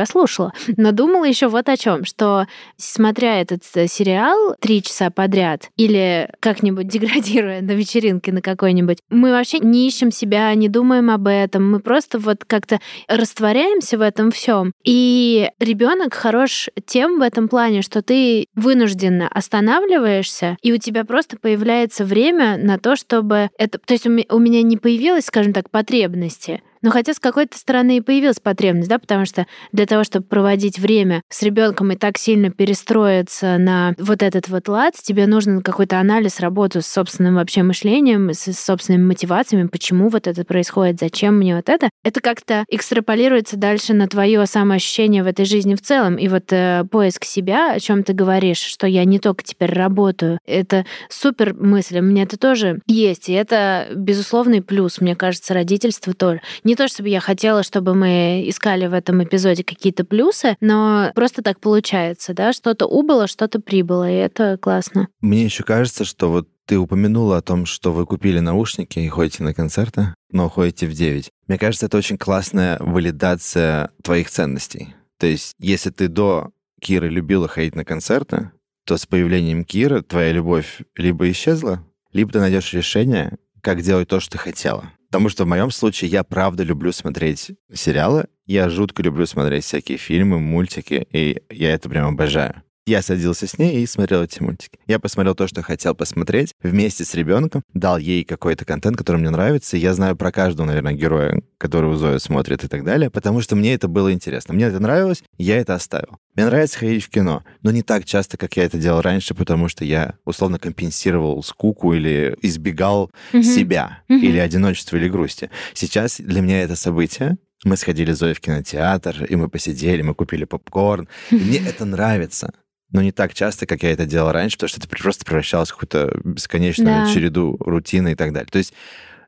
послушала. Но думала еще вот о чем, что смотря этот э, сериал три часа подряд или как-нибудь [laughs] деградируя на вечеринке на какой-нибудь, мы вообще не ищем себя, не думаем об этом, мы просто вот как-то растворяемся в этом всем. И ребенок хорош тем в этом плане, что ты вынужденно останавливаешься, и у тебя просто появляется время на то, чтобы это... То есть у меня не появилось, скажем так, потребности но хотя с какой-то стороны и появилась потребность, да, потому что для того, чтобы проводить время с ребенком и так сильно перестроиться на вот этот вот лад, тебе нужен какой-то анализ, работу с собственным вообще мышлением, с собственными мотивациями, почему вот это происходит, зачем мне вот это. Это как-то экстраполируется дальше на твое самоощущение в этой жизни в целом. И вот э, поиск себя, о чем ты говоришь, что я не только теперь работаю, это супер мысль. У меня это тоже есть. И это безусловный плюс, мне кажется, родительство тоже. Не то, чтобы я хотела, чтобы мы искали в этом эпизоде какие-то плюсы, но просто так получается, да, что-то убыло, что-то прибыло, и это классно. Мне еще кажется, что вот ты упомянула о том, что вы купили наушники и ходите на концерты, но ходите в 9. Мне кажется, это очень классная валидация твоих ценностей. То есть, если ты до Киры любила ходить на концерты, то с появлением Киры твоя любовь либо исчезла, либо ты найдешь решение, как делать то, что ты хотела. Потому что в моем случае я правда люблю смотреть сериалы, я жутко люблю смотреть всякие фильмы, мультики, и я это прям обожаю. Я садился с ней и смотрел эти мультики. Я посмотрел то, что хотел посмотреть вместе с ребенком, дал ей какой-то контент, который мне нравится. И я знаю про каждого, наверное, героя который у Зои смотрит и так далее, потому что мне это было интересно. Мне это нравилось, я это оставил. Мне нравится ходить в кино, но не так часто, как я это делал раньше, потому что я условно компенсировал скуку или избегал mm-hmm. себя, mm-hmm. или одиночества, или грусти. Сейчас для меня это событие, мы сходили Зоей в кинотеатр, и мы посидели, мы купили попкорн. И мне это нравится. Но не так часто, как я это делал раньше, потому что это просто превращалось в какую-то бесконечную да. череду рутины и так далее. То есть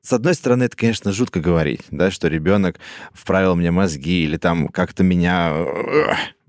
с одной стороны, это, конечно, жутко говорить, да, что ребенок вправил мне мозги или там как-то меня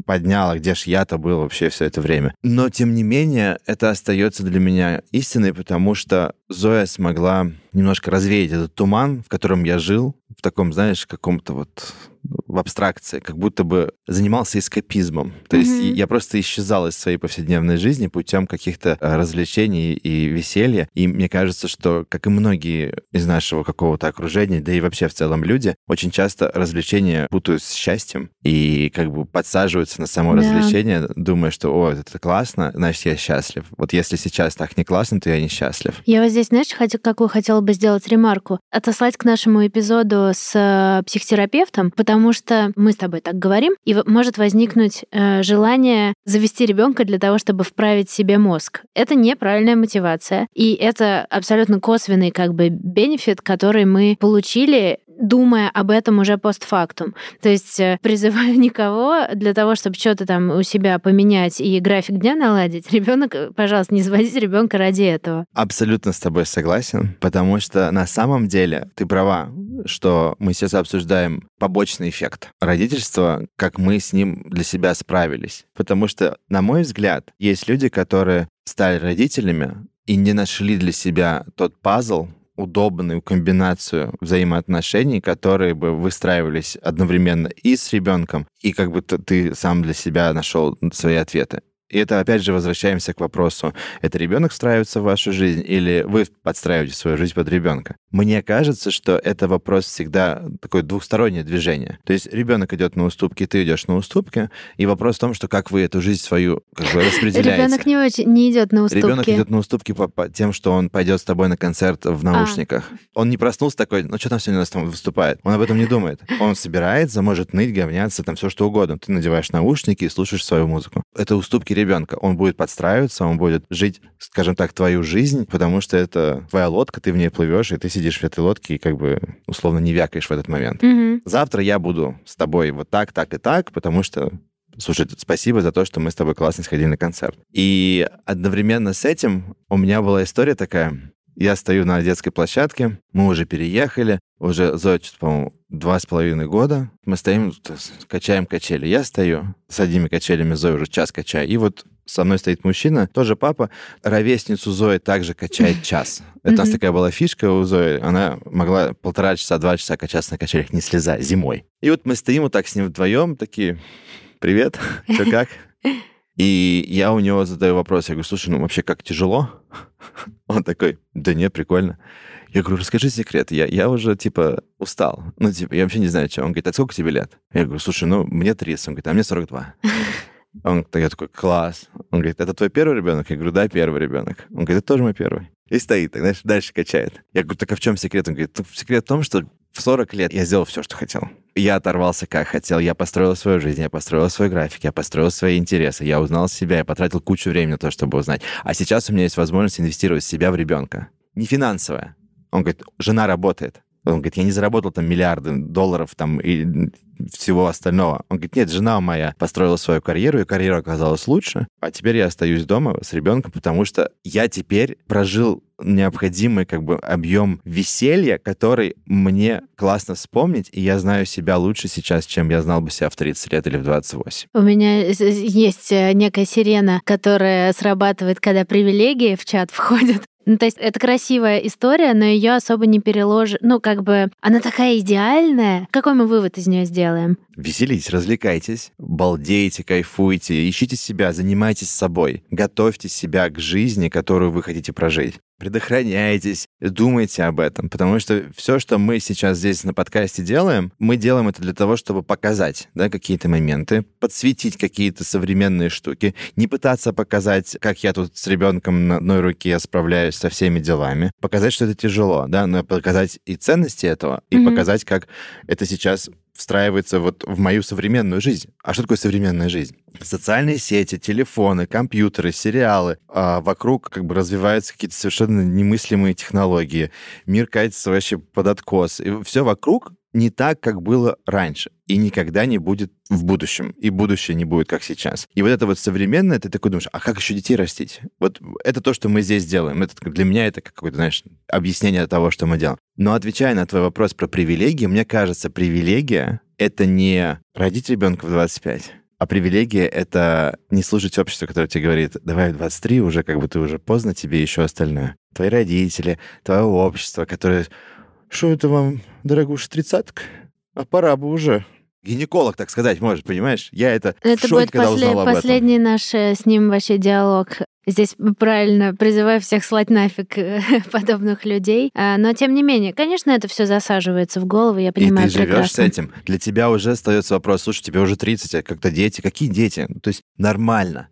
подняла, где ж я-то был вообще все это время. Но, тем не менее, это остается для меня истиной, потому что Зоя смогла немножко развеять этот туман, в котором я жил, таком, знаешь, каком-то вот в абстракции, как будто бы занимался эскапизмом. То mm-hmm. есть я просто исчезал из своей повседневной жизни путем каких-то э, развлечений и веселья. И мне кажется, что, как и многие из нашего какого-то окружения, да и вообще в целом люди, очень часто развлечения путают с счастьем и как бы подсаживаются на само да. развлечение, думая, что, о, это классно, значит, я счастлив. Вот если сейчас так не классно, то я несчастлив. Я вот здесь, знаешь, хотел, какую хотела бы сделать ремарку? Отослать к нашему эпизоду с э, психотерапевтом, потому что мы с тобой так говорим, и может возникнуть э, желание завести ребенка для того, чтобы вправить себе мозг. Это неправильная мотивация, и это абсолютно косвенный как бы бенефит, который мы получили думая об этом уже постфактум. То есть э, призываю [laughs] никого для того, чтобы что-то там у себя поменять и график дня наладить. [laughs] Ребенок, э, пожалуйста, не заводите ребенка ради этого. Абсолютно с тобой согласен, потому что на самом деле ты права, что мы сейчас обсуждаем побочный эффект родительства, как мы с ним для себя справились. Потому что, на мой взгляд, есть люди, которые стали родителями и не нашли для себя тот пазл, удобную комбинацию взаимоотношений, которые бы выстраивались одновременно и с ребенком, и как бы ты сам для себя нашел свои ответы. И это, опять же, возвращаемся к вопросу, это ребенок встраивается в вашу жизнь или вы подстраиваете свою жизнь под ребенка? Мне кажется, что это вопрос всегда такое двухстороннее движение. То есть ребенок идет на уступки, ты идешь на уступки, и вопрос в том, что как вы эту жизнь свою как бы распределяете. Ребенок не очень не идет на уступки. Ребенок идет на уступки по, по тем, что он пойдет с тобой на концерт в а. наушниках. А. Он не проснулся такой, ну что там сегодня у нас там выступает? Он об этом не думает. Он собирается, может ныть, говняться, там все что угодно. Ты надеваешь наушники и слушаешь свою музыку. Это уступки ребенка. Он будет подстраиваться, он будет жить, скажем так, твою жизнь, потому что это твоя лодка, ты в ней плывешь, и ты сидишь в этой лодке и как бы условно не вякаешь в этот момент. Mm-hmm. Завтра я буду с тобой вот так, так и так, потому что Слушай, спасибо за то, что мы с тобой классно сходили на концерт. И одновременно с этим у меня была история такая. Я стою на детской площадке, мы уже переехали, уже Зоя, по-моему, два с половиной года. Мы стоим, качаем качели. Я стою с одними качелями, Зоя уже час качаю. И вот со мной стоит мужчина, тоже папа, ровесницу Зои также качает [laughs] час. Это у нас такая была фишка у Зои. Она могла полтора часа, два часа качаться на качелях, не слезая, зимой. И вот мы стоим вот так с ним вдвоем, такие, привет, [laughs] что как? [laughs] И я у него задаю вопрос, я говорю, слушай, ну вообще как тяжело? [laughs] Он такой, да нет, прикольно. Я говорю, расскажи секрет, я, я уже, типа, устал. Ну, типа, я вообще не знаю, что. Он говорит, а сколько тебе лет? Я говорю, слушай, ну, мне 30. Он говорит, а мне 42. [laughs] Он я такой, класс. Он говорит, это твой первый ребенок? Я говорю, да, первый ребенок. Он говорит, это тоже мой первый. И стоит, так, знаешь, дальше качает. Я говорю, так а в чем секрет? Он говорит, секрет в том, что в 40 лет я сделал все, что хотел. Я оторвался как хотел, я построил свою жизнь, я построил свой график, я построил свои интересы, я узнал себя, я потратил кучу времени на то, чтобы узнать. А сейчас у меня есть возможность инвестировать себя в ребенка. Не финансовая. Он говорит, жена работает. Он говорит, я не заработал там миллиарды долларов там и всего остального. Он говорит, нет, жена моя построила свою карьеру, и карьера оказалась лучше, а теперь я остаюсь дома с ребенком, потому что я теперь прожил необходимый как бы объем веселья, который мне классно вспомнить, и я знаю себя лучше сейчас, чем я знал бы себя в 30 лет или в 28. У меня есть э, некая сирена, которая срабатывает, когда привилегии в чат входят. Ну, то есть это красивая история, но ее особо не переложишь. Ну, как бы она такая идеальная. Какой мы вывод из нее сделаем? Веселитесь, развлекайтесь, балдейте, кайфуйте, ищите себя, занимайтесь собой, готовьте себя к жизни, которую вы хотите прожить. Предохраняйтесь, думайте об этом, потому что все, что мы сейчас здесь на подкасте делаем, мы делаем это для того, чтобы показать да, какие-то моменты, подсветить какие-то современные штуки, не пытаться показать, как я тут с ребенком на одной руке справляюсь со всеми делами, показать, что это тяжело, да, но показать и ценности этого, и mm-hmm. показать, как это сейчас встраивается вот в мою современную жизнь. А что такое современная жизнь? Социальные сети, телефоны, компьютеры, сериалы. А вокруг как бы развиваются какие-то совершенно немыслимые технологии. Мир катится вообще под откос. И все вокруг не так, как было раньше. И никогда не будет в будущем. И будущее не будет, как сейчас. И вот это вот современное, ты такой думаешь, а как еще детей растить? Вот это то, что мы здесь делаем. Это, для меня это какое-то, знаешь, объяснение того, что мы делаем. Но отвечая на твой вопрос про привилегии, мне кажется, привилегия — это не родить ребенка в 25, а привилегия — это не служить обществу, которое тебе говорит, давай в 23, уже как бы ты уже поздно, тебе еще остальное. Твои родители, твое общество, которое что это вам, дорогуша, тридцатка? А пора бы уже. Гинеколог, так сказать, может, понимаешь? Я это, это в шоке, будет когда после, узнал об последний этом. наш э, с ним вообще диалог. Здесь правильно призываю всех слать нафиг э, [laughs] подобных людей. А, Но тем не менее, конечно, это все засаживается в голову, я понимаю И ты живешь прекрасно. с этим. Для тебя уже остается вопрос, слушай, тебе уже 30, а как-то дети. Какие дети? То есть нормально.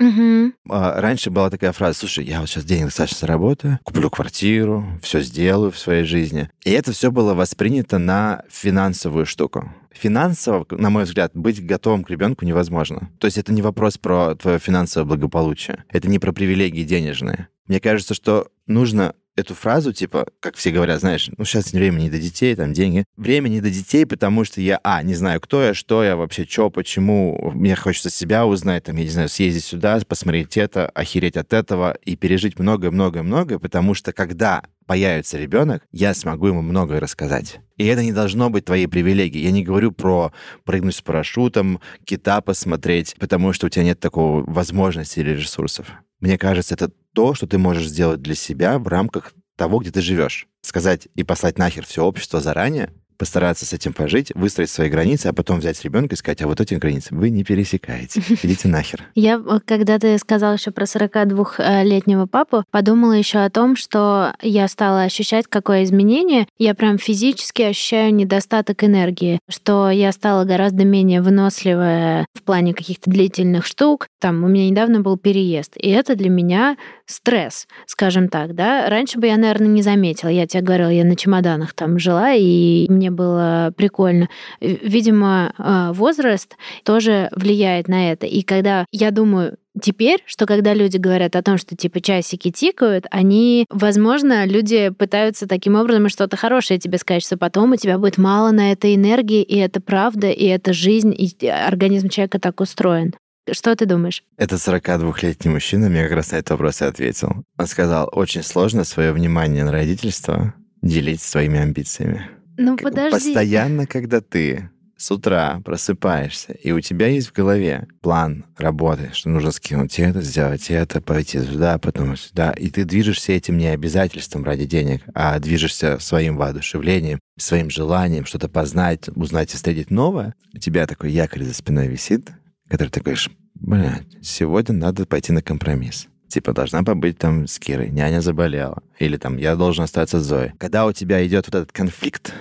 А, Раньше была такая фраза, слушай, я вот сейчас денег достаточно заработаю, куплю квартиру, все сделаю в своей жизни. И это все было воспринято на финансовую штуку. Финансово, на мой взгляд, быть готовым к ребенку невозможно. То есть это не вопрос про твое финансовое благополучие. Это не про привилегии денежные. Мне кажется, что нужно эту фразу, типа, как все говорят, знаешь, ну, сейчас время не до детей, там, деньги. Время не до детей, потому что я, а, не знаю, кто я, что я вообще, что, почему, мне хочется себя узнать, там, я не знаю, съездить сюда, посмотреть это, охереть от этого и пережить многое-многое-многое, потому что когда появится ребенок, я смогу ему многое рассказать. И это не должно быть твоей привилегией. Я не говорю про прыгнуть с парашютом, кита посмотреть, потому что у тебя нет такого возможности или ресурсов. Мне кажется, это то, что ты можешь сделать для себя в рамках того, где ты живешь. Сказать и послать нахер все общество заранее, постараться с этим пожить, выстроить свои границы, а потом взять ребенка и сказать, а вот эти границы вы не пересекаете. [laughs] Идите нахер. Я, э, когда ты сказал еще про 42-летнего папу, подумала еще о том, что я стала ощущать, какое изменение. Я прям физически ощущаю недостаток энергии, что я стала гораздо менее выносливая в плане каких-то длительных штук. Там у меня недавно был переезд, и это для меня стресс, скажем так, да. Раньше бы я, наверное, не заметила. Я тебе говорила, я на чемоданах там жила, и мне было прикольно. Э, Видимо, э, возраст тоже влияет на это. И когда я думаю, Теперь, что когда люди говорят о том, что типа часики тикают, они, возможно, люди пытаются таким образом что-то хорошее тебе сказать, что потом у тебя будет мало на это энергии, и это правда, и это жизнь, и организм человека так устроен. Что ты думаешь? Этот 42-летний мужчина мне как раз на этот вопрос и ответил. Он сказал, очень сложно свое внимание на родительство делить своими амбициями. Ну, Как подожди. Постоянно, когда ты с утра просыпаешься, и у тебя есть в голове план работы, что нужно скинуть это, сделать это, пойти сюда, потом сюда, и ты движешься этим не обязательством ради денег, а движешься своим воодушевлением, своим желанием что-то познать, узнать и встретить новое, у тебя такой якорь за спиной висит, который ты говоришь, блядь, сегодня надо пойти на компромисс. Типа, должна побыть там с Кирой, няня заболела. Или там, я должен остаться с Зоей. Когда у тебя идет вот этот конфликт,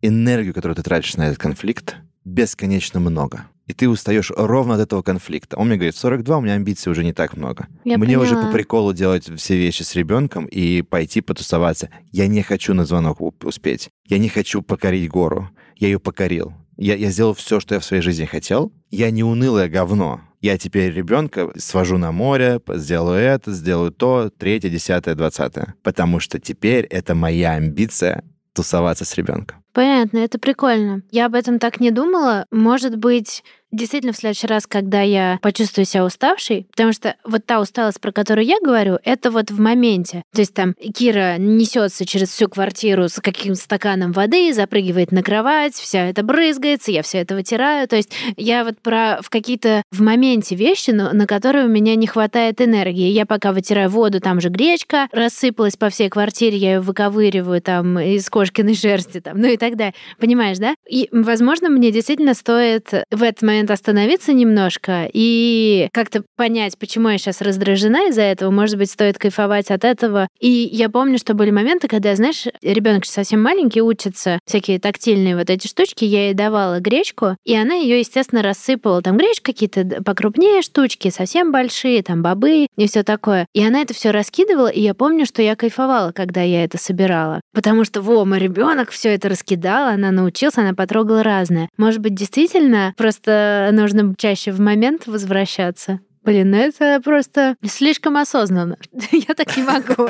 энергию, которую ты тратишь на этот конфликт, бесконечно много. И ты устаешь ровно от этого конфликта. Он мне говорит, 42, у меня амбиций уже не так много. Я мне уже поняла. по приколу делать все вещи с ребенком и пойти потусоваться. Я не хочу на звонок успеть. Я не хочу покорить гору. Я ее покорил. Я, я сделал все, что я в своей жизни хотел. Я не унылое говно. Я теперь ребенка свожу на море, сделаю это, сделаю то, третье, десятое, двадцатое. Потому что теперь это моя амбиция тусоваться с ребенком. Понятно, это прикольно. Я об этом так не думала. Может быть, действительно в следующий раз, когда я почувствую себя уставшей, потому что вот та усталость, про которую я говорю, это вот в моменте. То есть там Кира несется через всю квартиру с каким-то стаканом воды, запрыгивает на кровать, вся это брызгается, я все это вытираю. То есть я вот про в какие-то в моменте вещи, но, на которые у меня не хватает энергии. Я пока вытираю воду, там же гречка рассыпалась по всей квартире, я ее выковыриваю там из кошкиной [laughs] шерсти, там, ну и так далее. Понимаешь, да? И, возможно, мне действительно стоит в этот момент остановиться немножко и как-то понять, почему я сейчас раздражена из-за этого. Может быть, стоит кайфовать от этого. И я помню, что были моменты, когда, знаешь, ребенок совсем маленький, учится всякие тактильные вот эти штучки, я ей давала гречку, и она ее, естественно, рассыпала. Там гречка какие-то покрупнее штучки, совсем большие, там бобы и все такое. И она это все раскидывала, и я помню, что я кайфовала, когда я это собирала. Потому что, во, мой ребенок все это раскидала, она научилась, она потрогала разное. Может быть, действительно, просто нужно чаще в момент возвращаться. Блин, ну это просто слишком осознанно. [laughs] Я так не могу.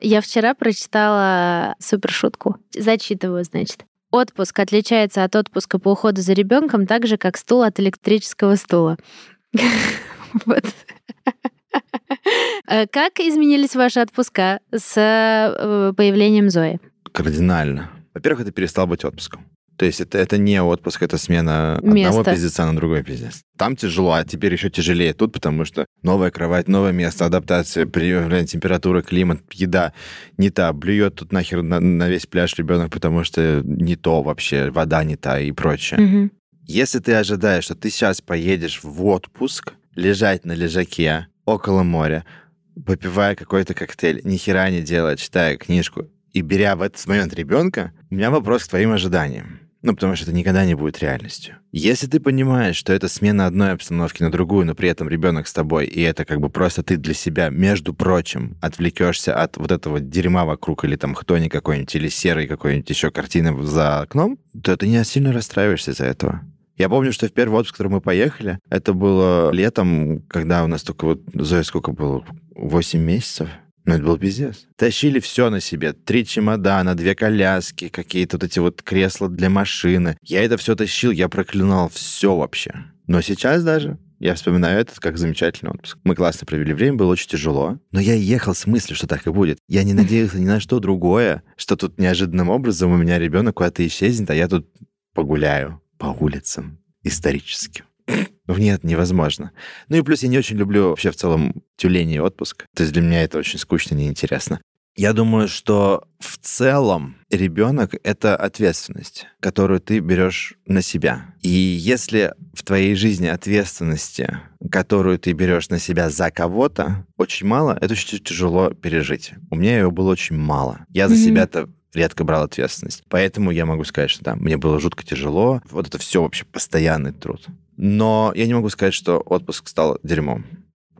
Я вчера прочитала супер шутку. Зачитываю, значит. Отпуск отличается от отпуска по уходу за ребенком так же, как стул от электрического стула. [laughs] Вот. Э, как изменились ваши отпуска с э, появлением Зои? Кардинально. Во-первых, это перестал быть отпуском. То есть это, это не отпуск, это смена Место. одного пиздеца на другой пиздец. Там тяжело, а теперь еще тяжелее тут, потому что новая кровать, новое место, адаптация, проявление температуры, климат, еда не та. Блюет тут нахер на, на весь пляж ребенок, потому что не то вообще, вода не та и прочее. Мгм. Если ты ожидаешь, что ты сейчас поедешь в отпуск, лежать на лежаке около моря, попивая какой-то коктейль, ни хера не делая, читая книжку и беря в этот момент ребенка, у меня вопрос к твоим ожиданиям. Ну, потому что это никогда не будет реальностью. Если ты понимаешь, что это смена одной обстановки на другую, но при этом ребенок с тобой, и это как бы просто ты для себя, между прочим, отвлекешься от вот этого дерьма вокруг, или там хтони какой-нибудь, или серый какой-нибудь еще картины за окном, то ты не сильно расстраиваешься из-за этого. Я помню, что в первый отпуск, в который мы поехали, это было летом, когда у нас только вот, Зоя, сколько было? 8 месяцев? Ну, это был пиздец. Тащили все на себе. Три чемодана, две коляски, какие-то вот эти вот кресла для машины. Я это все тащил, я проклинал все вообще. Но сейчас даже я вспоминаю этот как замечательный отпуск. Мы классно провели время, было очень тяжело. Но я ехал с мыслью, что так и будет. Я не надеялся ни на что другое, что тут неожиданным образом у меня ребенок куда-то исчезнет, а я тут погуляю по улицам историческим. Ну, нет, невозможно. Ну и плюс я не очень люблю вообще в целом тюлень и отпуск. То есть для меня это очень скучно и неинтересно. Я думаю, что в целом ребенок — это ответственность, которую ты берешь на себя. И если в твоей жизни ответственности, которую ты берешь на себя за кого-то, очень мало, это очень тяжело пережить. У меня ее было очень мало. Я за Мгм. себя-то редко брал ответственность. Поэтому я могу сказать, что да, мне было жутко тяжело. Вот это все вообще постоянный труд. Но я не могу сказать, что отпуск стал дерьмом.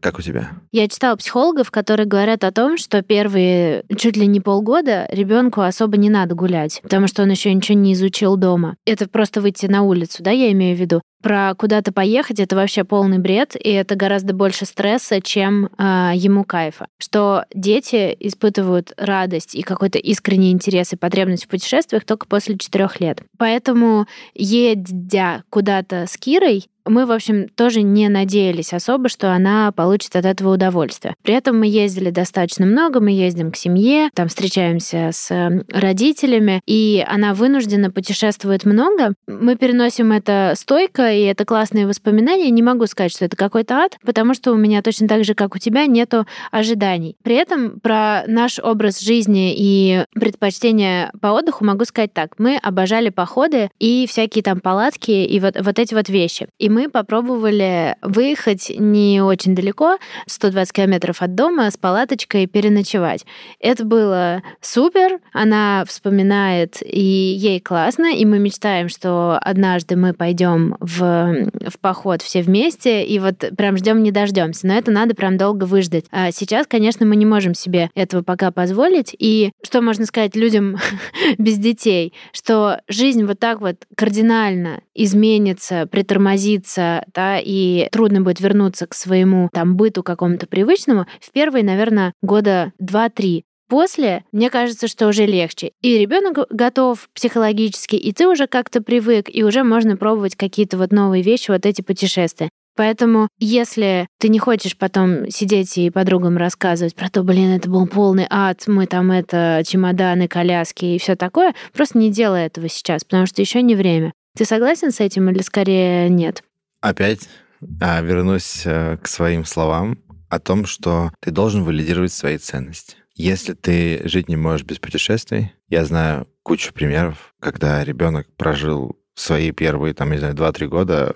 Как у тебя? Я читала психологов, которые говорят о том, что первые чуть ли не полгода ребенку особо не надо гулять, потому что он еще ничего не изучил дома. Это просто выйти на улицу, да, я имею в виду. Про куда-то поехать это вообще полный бред, и это гораздо больше стресса, чем а, ему кайфа. Что дети испытывают радость и какой-то искренний интерес и потребность в путешествиях только после четырех лет. Поэтому, едя куда-то с Кирой, мы, в общем, тоже не надеялись особо, что она получит от этого удовольствие. При этом мы ездили достаточно много, мы ездим к семье, там встречаемся с родителями, и она вынуждена путешествует много. Мы переносим это стойко, и это классные воспоминания. Не могу сказать, что это какой-то ад, потому что у меня точно так же, как у тебя, нету ожиданий. При этом про наш образ жизни и предпочтения по отдыху могу сказать так. Мы обожали походы и всякие там палатки и вот, вот эти вот вещи. И мы попробовали выехать не очень далеко, 120 километров от дома, с палаточкой переночевать. Это было супер, она вспоминает, и ей классно, и мы мечтаем, что однажды мы пойдем в, в поход все вместе, и вот прям ждем не дождемся. Но это надо прям долго выждать. А сейчас, конечно, мы не можем себе этого пока позволить. И что можно сказать людям [laughs] без детей? Что жизнь вот так вот кардинально изменится, притормозится, да, и трудно будет вернуться к своему там быту какому-то привычному в первые, наверное, года два-три. После, мне кажется, что уже легче. И ребенок готов психологически, и ты уже как-то привык, и уже можно пробовать какие-то вот новые вещи, вот эти путешествия. Поэтому, если ты не хочешь потом сидеть и подругам рассказывать про то, блин, это был полный ад, мы там это, чемоданы, коляски и все такое, просто не делай этого сейчас, потому что еще не время. Ты согласен с этим или скорее нет? Опять а, вернусь э, к своим словам о том, что ты должен валидировать свои ценности. Если ты жить не можешь без путешествий, я знаю кучу примеров, когда ребенок прожил свои первые, там, не знаю, 2-3 года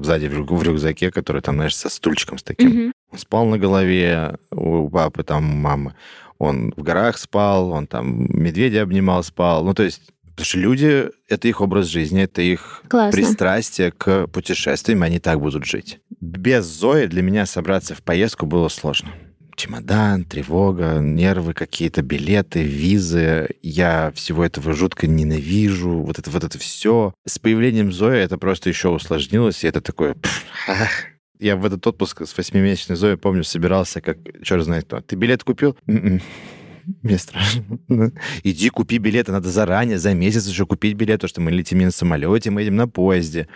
сзади в, в рюкзаке, который там, знаешь, со стульчиком с таким. Мгм. Он спал на голове у папы, там, у мамы. Он в горах спал, он там медведя обнимал, спал. Ну, то есть, потому что люди, это их образ жизни, это их Классно. пристрастие к путешествиям, и они так будут жить. Без Зои для меня собраться в поездку было сложно. Чемодан, тревога, нервы какие-то, билеты, визы. Я всего этого жутко ненавижу. Вот это вот это все. С появлением Зои это просто еще усложнилось, и это такое... ах. Я в этот отпуск с восьмимесячной Зоей, помню, собирался, как черт знает кто. Ты билет купил? «М-м». Мне страшно. Иди купи билеты, надо заранее, за месяц уже купить билет, потому что мы летим не на самолете, мы едем на поезде.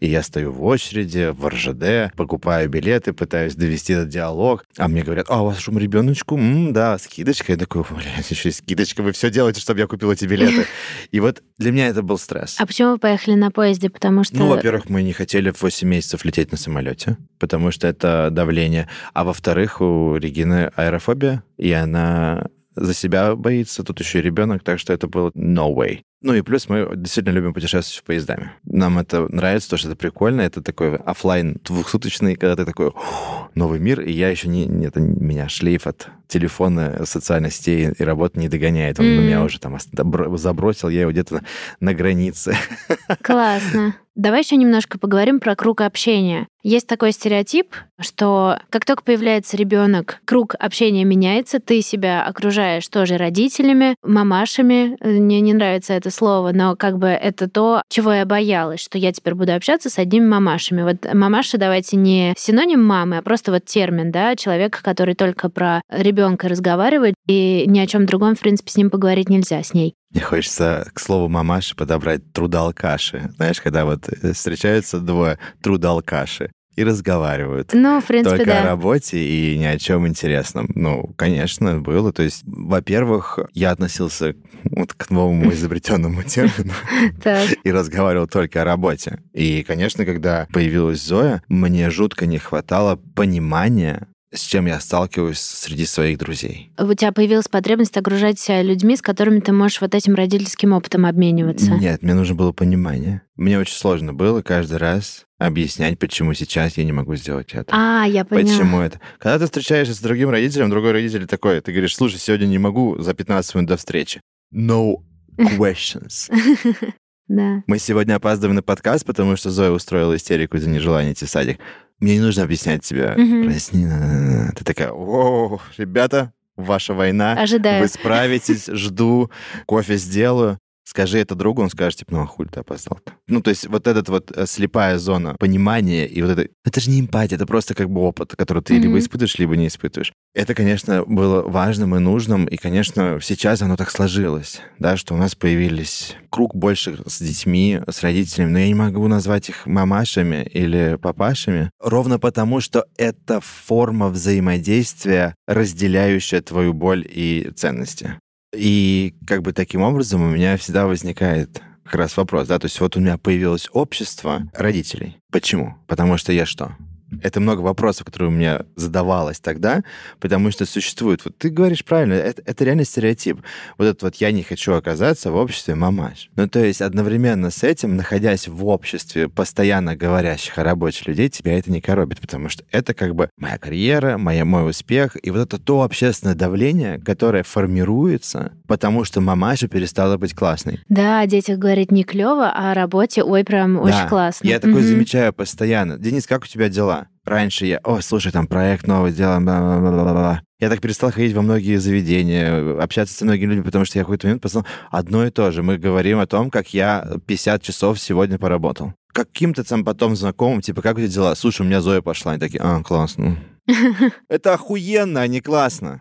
И я стою в очереди, в РЖД, покупаю билеты, пытаюсь довести этот диалог. А мне говорят, а у вас шум ребеночку? М, да, скидочка. Я такой, блядь, еще и скидочка, вы все делаете, чтобы я купил эти билеты. [laughs] И вот для меня это был стресс. А почему вы поехали на поезде? Потому что... Ну, во-первых, мы не хотели в 8 месяцев лететь на самолете, потому что это давление. А во-вторых, у Регины аэрофобия, и она за себя боится, тут еще и ребенок, так что это было no way. Ну и плюс мы действительно любим путешествовать поездами. Нам это нравится, то, что это прикольно. Это такой оффлайн двухсуточный, когда ты такой «О, новый мир, и я еще не, это меня шлейф от телефона, социальных сетей и работы не догоняет. Он Мгм. меня уже там забросил, я его где-то на, на границе. [laughs] Классно. Давай еще немножко поговорим про круг общения. Есть такой стереотип, что как только появляется ребенок, круг общения меняется, ты себя окружаешь тоже родителями, мамашами. Мне не нравится это слово, но как бы это то, чего я боялась, что я теперь буду общаться с одними мамашами. Вот мамаша, давайте не синоним мамы, а просто вот термин, да, человека, который только про ребенка разговаривает, и ни о чем другом, в принципе, с ним поговорить нельзя с ней. Мне хочется к слову мамаши подобрать трудалкаши. Знаешь, когда вот э, встречаются двое трудалкаши и разговаривают. Ну, в принципе, Только о да. работе и ни о чем интересном. Ну, конечно, было. То есть, во-первых, я относился вот к новому [laughs] изобретенному термину [laughs] [laughs] и разговаривал только о работе. И, конечно, когда появилась Зоя, мне жутко не хватало понимания, с чем я сталкиваюсь среди своих друзей. у тебя появилась потребность окружать себя людьми, с которыми ты можешь вот этим родительским опытом обмениваться. Нет, мне нужно было понимание. Мне очень сложно было каждый раз объяснять, почему сейчас я не могу сделать это. А, я поняла. Почему это? Когда ты встречаешься с другим родителем, другой родитель такой, ты говоришь, слушай, сегодня не могу за 15 минут до встречи. No questions. [laughs] Да. Мы сегодня опаздываем на подкаст, потому что Зоя устроила истерику из-за нежелания идти в садик. Мне не нужно объяснять тебе. Прости, на-на-на». ты такая, о, ребята, ваша война, Ожидаю. вы справитесь, жду, кофе сделаю. Скажи это другу, он скажет, типа, ну а хуй ты опоздал-то? Ну, то есть вот этот вот э, слепая зона понимания и вот это... Это же не эмпатия, это просто как бы опыт, который ты Мгм. либо испытываешь, либо не испытываешь. Это, конечно, было важным и нужным, и, конечно, сейчас оно так сложилось, да, что у нас появились круг больше с детьми, с родителями, но я не могу назвать их мамашами или папашами, ровно потому, что это форма взаимодействия, разделяющая твою боль и ценности. И как бы таким образом у меня всегда возникает как раз вопрос, да, то есть вот у меня появилось общество родителей. Почему? Потому что я что? Это много вопросов, которые у меня задавалось тогда, потому что существует, вот ты говоришь правильно, это, это реально стереотип. Вот этот вот я не хочу оказаться в обществе мамаш. Ну, то есть одновременно с этим, находясь в обществе постоянно говорящих о работе людей, тебя это не коробит, потому что это как бы моя карьера, моя, мой успех, и вот это то общественное давление, которое формируется, потому что мамаша перестала быть классной. Да, о детях говорить не клево, а о работе, ой, прям очень Да. классно. Я такое Мгм. замечаю постоянно. Денис, как у тебя дела? Раньше я, о, слушай, там проект новый делаем, бла-бла-бла-бла. Я так перестал ходить во многие заведения, общаться с многими людьми, потому что я какой-то момент понял, одно и то же. Мы говорим о том, как я 50 часов сегодня поработал. Каким-то там потом знакомым, типа, как у тебя дела? Слушай, у меня Зоя пошла. Они такие, а, классно. [laughs] Это охуенно, а не классно.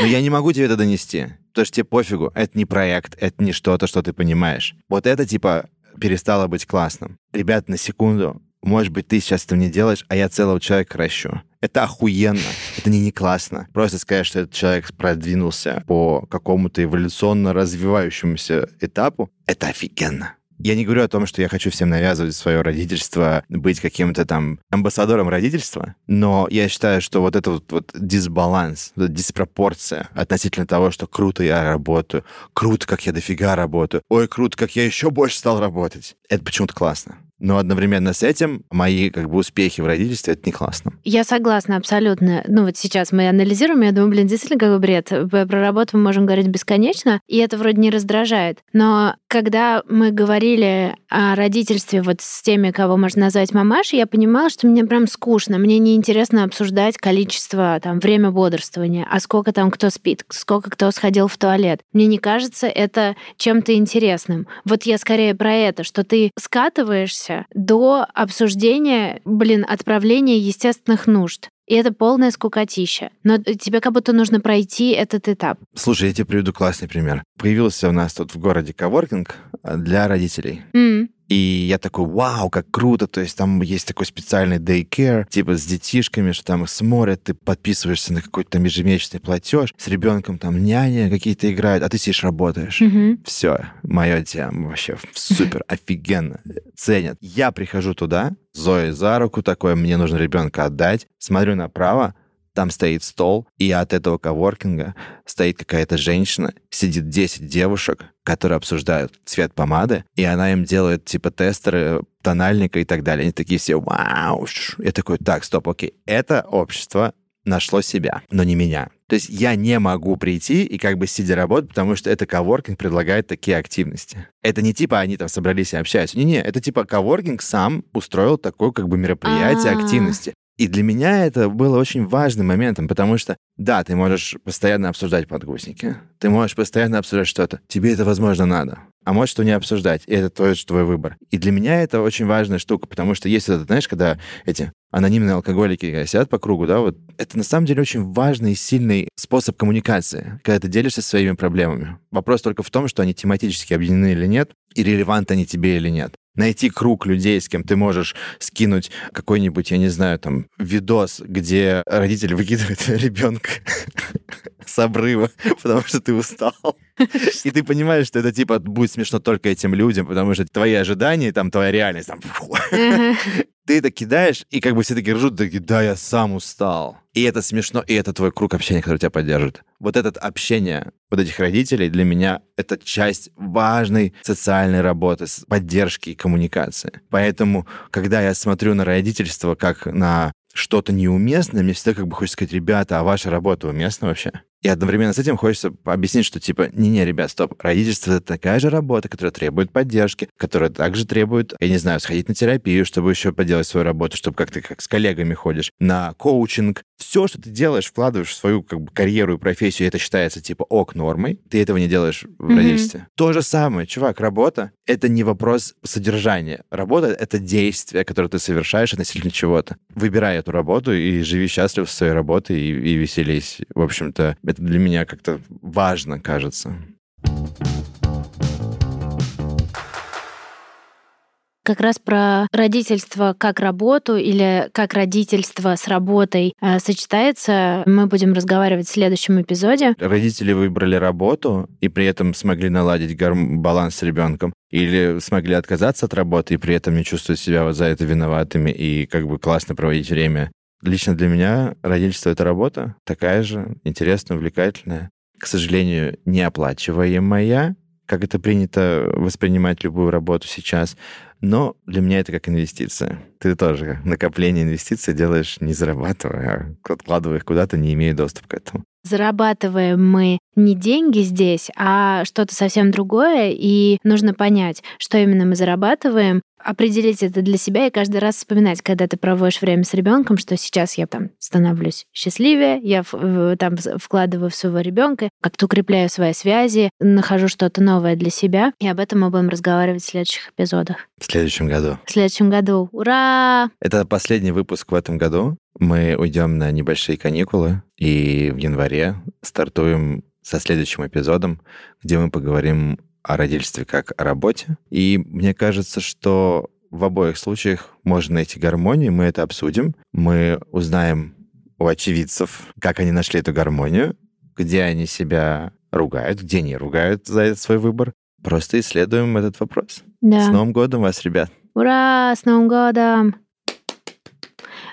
Но я не могу тебе это донести. Потому что тебе пофигу. Это не проект, это не что-то, что ты понимаешь. Вот это, типа, перестало быть классным. Ребят, на секунду, может быть, ты сейчас этого не делаешь, а я целого человека ращу. Это охуенно. Это не, не классно. Просто сказать, что этот человек продвинулся по какому-то эволюционно развивающемуся этапу, это офигенно. Я не говорю о том, что я хочу всем навязывать свое родительство, быть каким-то там амбассадором родительства, но я считаю, что вот это вот, вот дисбаланс, вот диспропорция относительно того, что круто я работаю, круто, как я дофига работаю, ой, круто, как я еще больше стал работать. Это почему-то классно. Но одновременно с этим мои как бы успехи в родительстве это не классно. Я согласна абсолютно. Ну вот сейчас мы анализируем, я думаю, блин, действительно какой бред. Про работу мы можем говорить бесконечно, и это вроде не раздражает. Но когда мы говорили о родительстве вот с теми, кого можно назвать мамашей, я понимала, что мне прям скучно. Мне неинтересно обсуждать количество, там, время бодрствования, а сколько там кто спит, сколько кто сходил в туалет. Мне не кажется это чем-то интересным. Вот я скорее про это, что ты скатываешься доберешься до обсуждения, блин, отправления естественных нужд. И это полная скукотища. Но тебе как будто нужно пройти этот этап. Слушай, я тебе приведу классный пример. Появился у нас тут в городе коворкинг для родителей. Mm. И я такой, вау, как круто, то есть там есть такой специальный daycare, типа с детишками, что там их смотрят, ты подписываешься на какой-то там ежемесячный платеж, с ребенком там няня какие-то играют, а ты сидишь работаешь. Mm-hmm. Все, моя тема вообще супер, [laughs] офигенно, ценят. Я прихожу туда, Зоя за руку такой, мне нужно ребенка отдать, смотрю направо, там стоит стол, и от этого коворкинга стоит какая-то женщина, сидит 10 девушек, которые обсуждают цвет помады, и она им делает типа тестеры тональника и так далее. Они такие все, вау. Я такой, так, стоп, окей. Это общество нашло себя, но не меня. То есть я не могу прийти и как бы сидя работать, потому что это коворкинг предлагает такие активности. Это не типа они там собрались и общаются. Не-не, это типа коворкинг сам устроил такое как бы мероприятие, А-а-а. активности. И для меня это было очень важным моментом, потому что, да, ты можешь постоянно обсуждать подгузники, ты можешь постоянно обсуждать что-то, тебе это, возможно, надо, а можешь что не обсуждать, и это твой, твой выбор. И для меня это очень важная штука, потому что есть это, знаешь, когда эти анонимные алкоголики сидят по кругу, да, вот это на самом деле очень важный и сильный способ коммуникации, когда ты делишься своими проблемами. Вопрос только в том, что они тематически объединены или нет, и релевантны они тебе или нет найти круг людей, с кем ты можешь скинуть какой-нибудь, я не знаю, там, видос, где родитель выкидывает [laughs] ребенка с обрыва, [laughs] потому что ты устал. [laughs] И ты понимаешь, что это типа будет смешно только этим людям, потому что твои ожидания, там твоя реальность, там, ты это кидаешь, и как бы все такие ржут, такие, да, я сам устал. И это смешно, и это твой круг общения, который тебя поддержит. Вот это общение вот этих родителей для меня это часть важной социальной работы, поддержки и коммуникации. Поэтому, когда я смотрю на родительство как на что-то неуместное, мне всегда как бы хочется сказать, ребята, а ваша работа уместна вообще? И одновременно с этим хочется объяснить, что типа, не-не, ребят, стоп, родительство — это такая же работа, которая требует поддержки, которая также требует, я не знаю, сходить на терапию, чтобы еще поделать свою работу, чтобы как ты как с коллегами ходишь, на коучинг. Все, что ты делаешь, вкладываешь в свою как бы карьеру и профессию, и это считается типа ок нормой, ты этого не делаешь в Мгм. родительстве. То же самое, чувак, работа — это не вопрос содержания. Работа — это действие, которое ты совершаешь относительно чего-то. Выбирай эту работу и живи счастливо со своей работой и, и веселись. В общем-то, это для меня как-то важно, кажется. Как раз про родительство как работу или как родительство с работой э, сочетается, мы будем разговаривать в следующем эпизоде. Родители выбрали работу и при этом смогли наладить гарм- баланс с ребенком, или смогли отказаться от работы и при этом не чувствовать себя вот за это виноватыми и как бы классно проводить время. Лично для меня родительство — это работа, такая же, интересная, увлекательная. К сожалению, неоплачиваемая, как это принято воспринимать любую работу сейчас, но для меня это как инвестиция. Ты тоже накопление инвестиций делаешь не зарабатывая, а откладывая их куда-то, не имея доступа к этому. Зарабатываем мы не деньги здесь, а что-то совсем другое, и нужно понять, что именно мы зарабатываем, определить это для себя и каждый раз вспоминать, когда ты проводишь время с ребенком, что сейчас я там становлюсь счастливее, я там вкладываю в своего ребенка, как-то укрепляю свои связи, нахожу что-то новое для себя, и об этом мы будем разговаривать в следующих эпизодах. В следующем году. В следующем году. Ура! Это последний выпуск в этом году. Мы уйдем на небольшие каникулы, и в январе стартуем со следующим эпизодом, где мы поговорим о родительстве как о работе. И мне кажется, что в обоих случаях можно найти гармонию, мы это обсудим. Мы узнаем у очевидцев, как они нашли эту гармонию, где они себя ругают, где не ругают за этот свой выбор. просто исследуем этот вопрос. Да. С Новым годом вас, ребят! Ура! С Новым годом!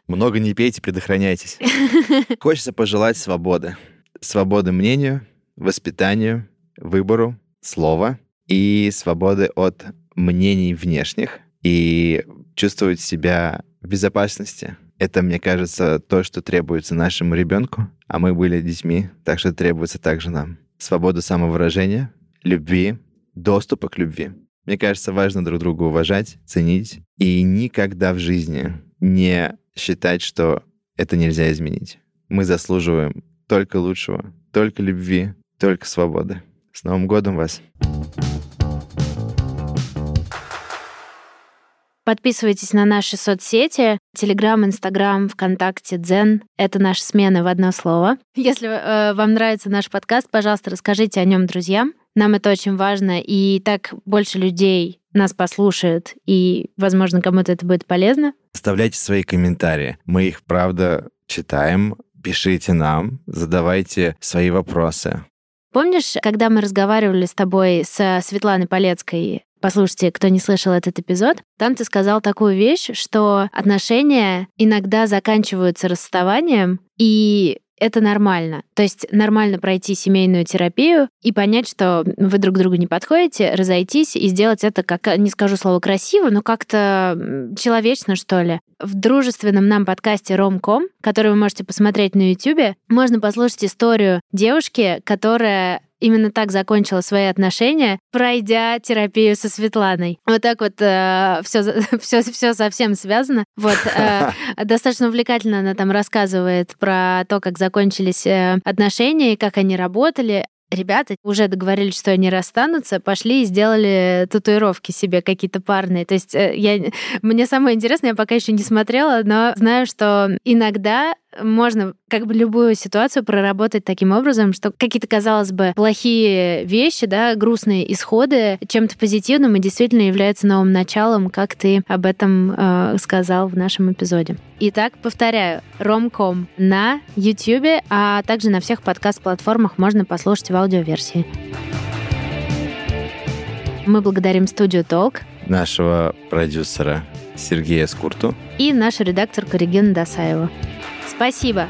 Много не пейте, предохраняйтесь. [laughs] Хочется пожелать свободы. Свободы мнению, воспитанию, выбору, слова и свободы от мнений внешних и чувствовать себя в безопасности. Это, мне кажется, то, что требуется нашему ребенку, а мы были детьми, так что требуется также нам. Свобода самовыражения, любви, доступа к любви. Мне кажется, важно друг друга уважать, ценить и никогда в жизни не считать, что это нельзя изменить. Мы заслуживаем только лучшего, только любви, только свободы. С Новым годом вас! Подписывайтесь на наши соцсети. Телеграм, Инстаграм, ВКонтакте, Дзен. Это наши смены в одно слово. Если э, вам нравится наш подкаст, пожалуйста, расскажите о нем друзьям. Нам это очень важно, и так больше людей нас послушают, и, возможно, кому-то это будет полезно. Оставляйте свои комментарии. Мы их, правда, читаем. Пишите нам, задавайте свои вопросы. Помнишь, когда мы разговаривали с тобой с Светланой Полецкой Послушайте, кто не слышал этот эпизод, там ты сказал такую вещь, что отношения иногда заканчиваются расставанием, и это нормально. То есть нормально пройти семейную терапию и понять, что вы друг другу не подходите, разойтись и сделать это, как, не скажу слово красиво, но как-то человечно, что ли. В дружественном нам подкасте Ромком, который вы можете посмотреть на YouTube, можно послушать историю девушки, которая именно так закончила свои отношения, пройдя терапию со Светланой. Вот так вот э, все, все, все совсем связано. Вот э, [laughs] достаточно увлекательно она там рассказывает про то, как закончились э, отношения, как они работали. Ребята уже договорились, что они расстанутся, пошли и сделали татуировки себе какие-то парные. То есть э, я, мне самое интересное, я пока еще не смотрела, но знаю, что иногда можно как бы любую ситуацию проработать таким образом, что какие-то, казалось бы, плохие вещи, да, грустные исходы чем-то позитивным и действительно являются новым началом, как ты об этом э, сказал в нашем эпизоде. Итак, повторяю, ромком на YouTube, а также на всех подкаст-платформах можно послушать в аудиоверсии. Мы благодарим студию Толк, нашего продюсера Сергея Скурту и нашу редакторку Регину Досаеву. Спасибо.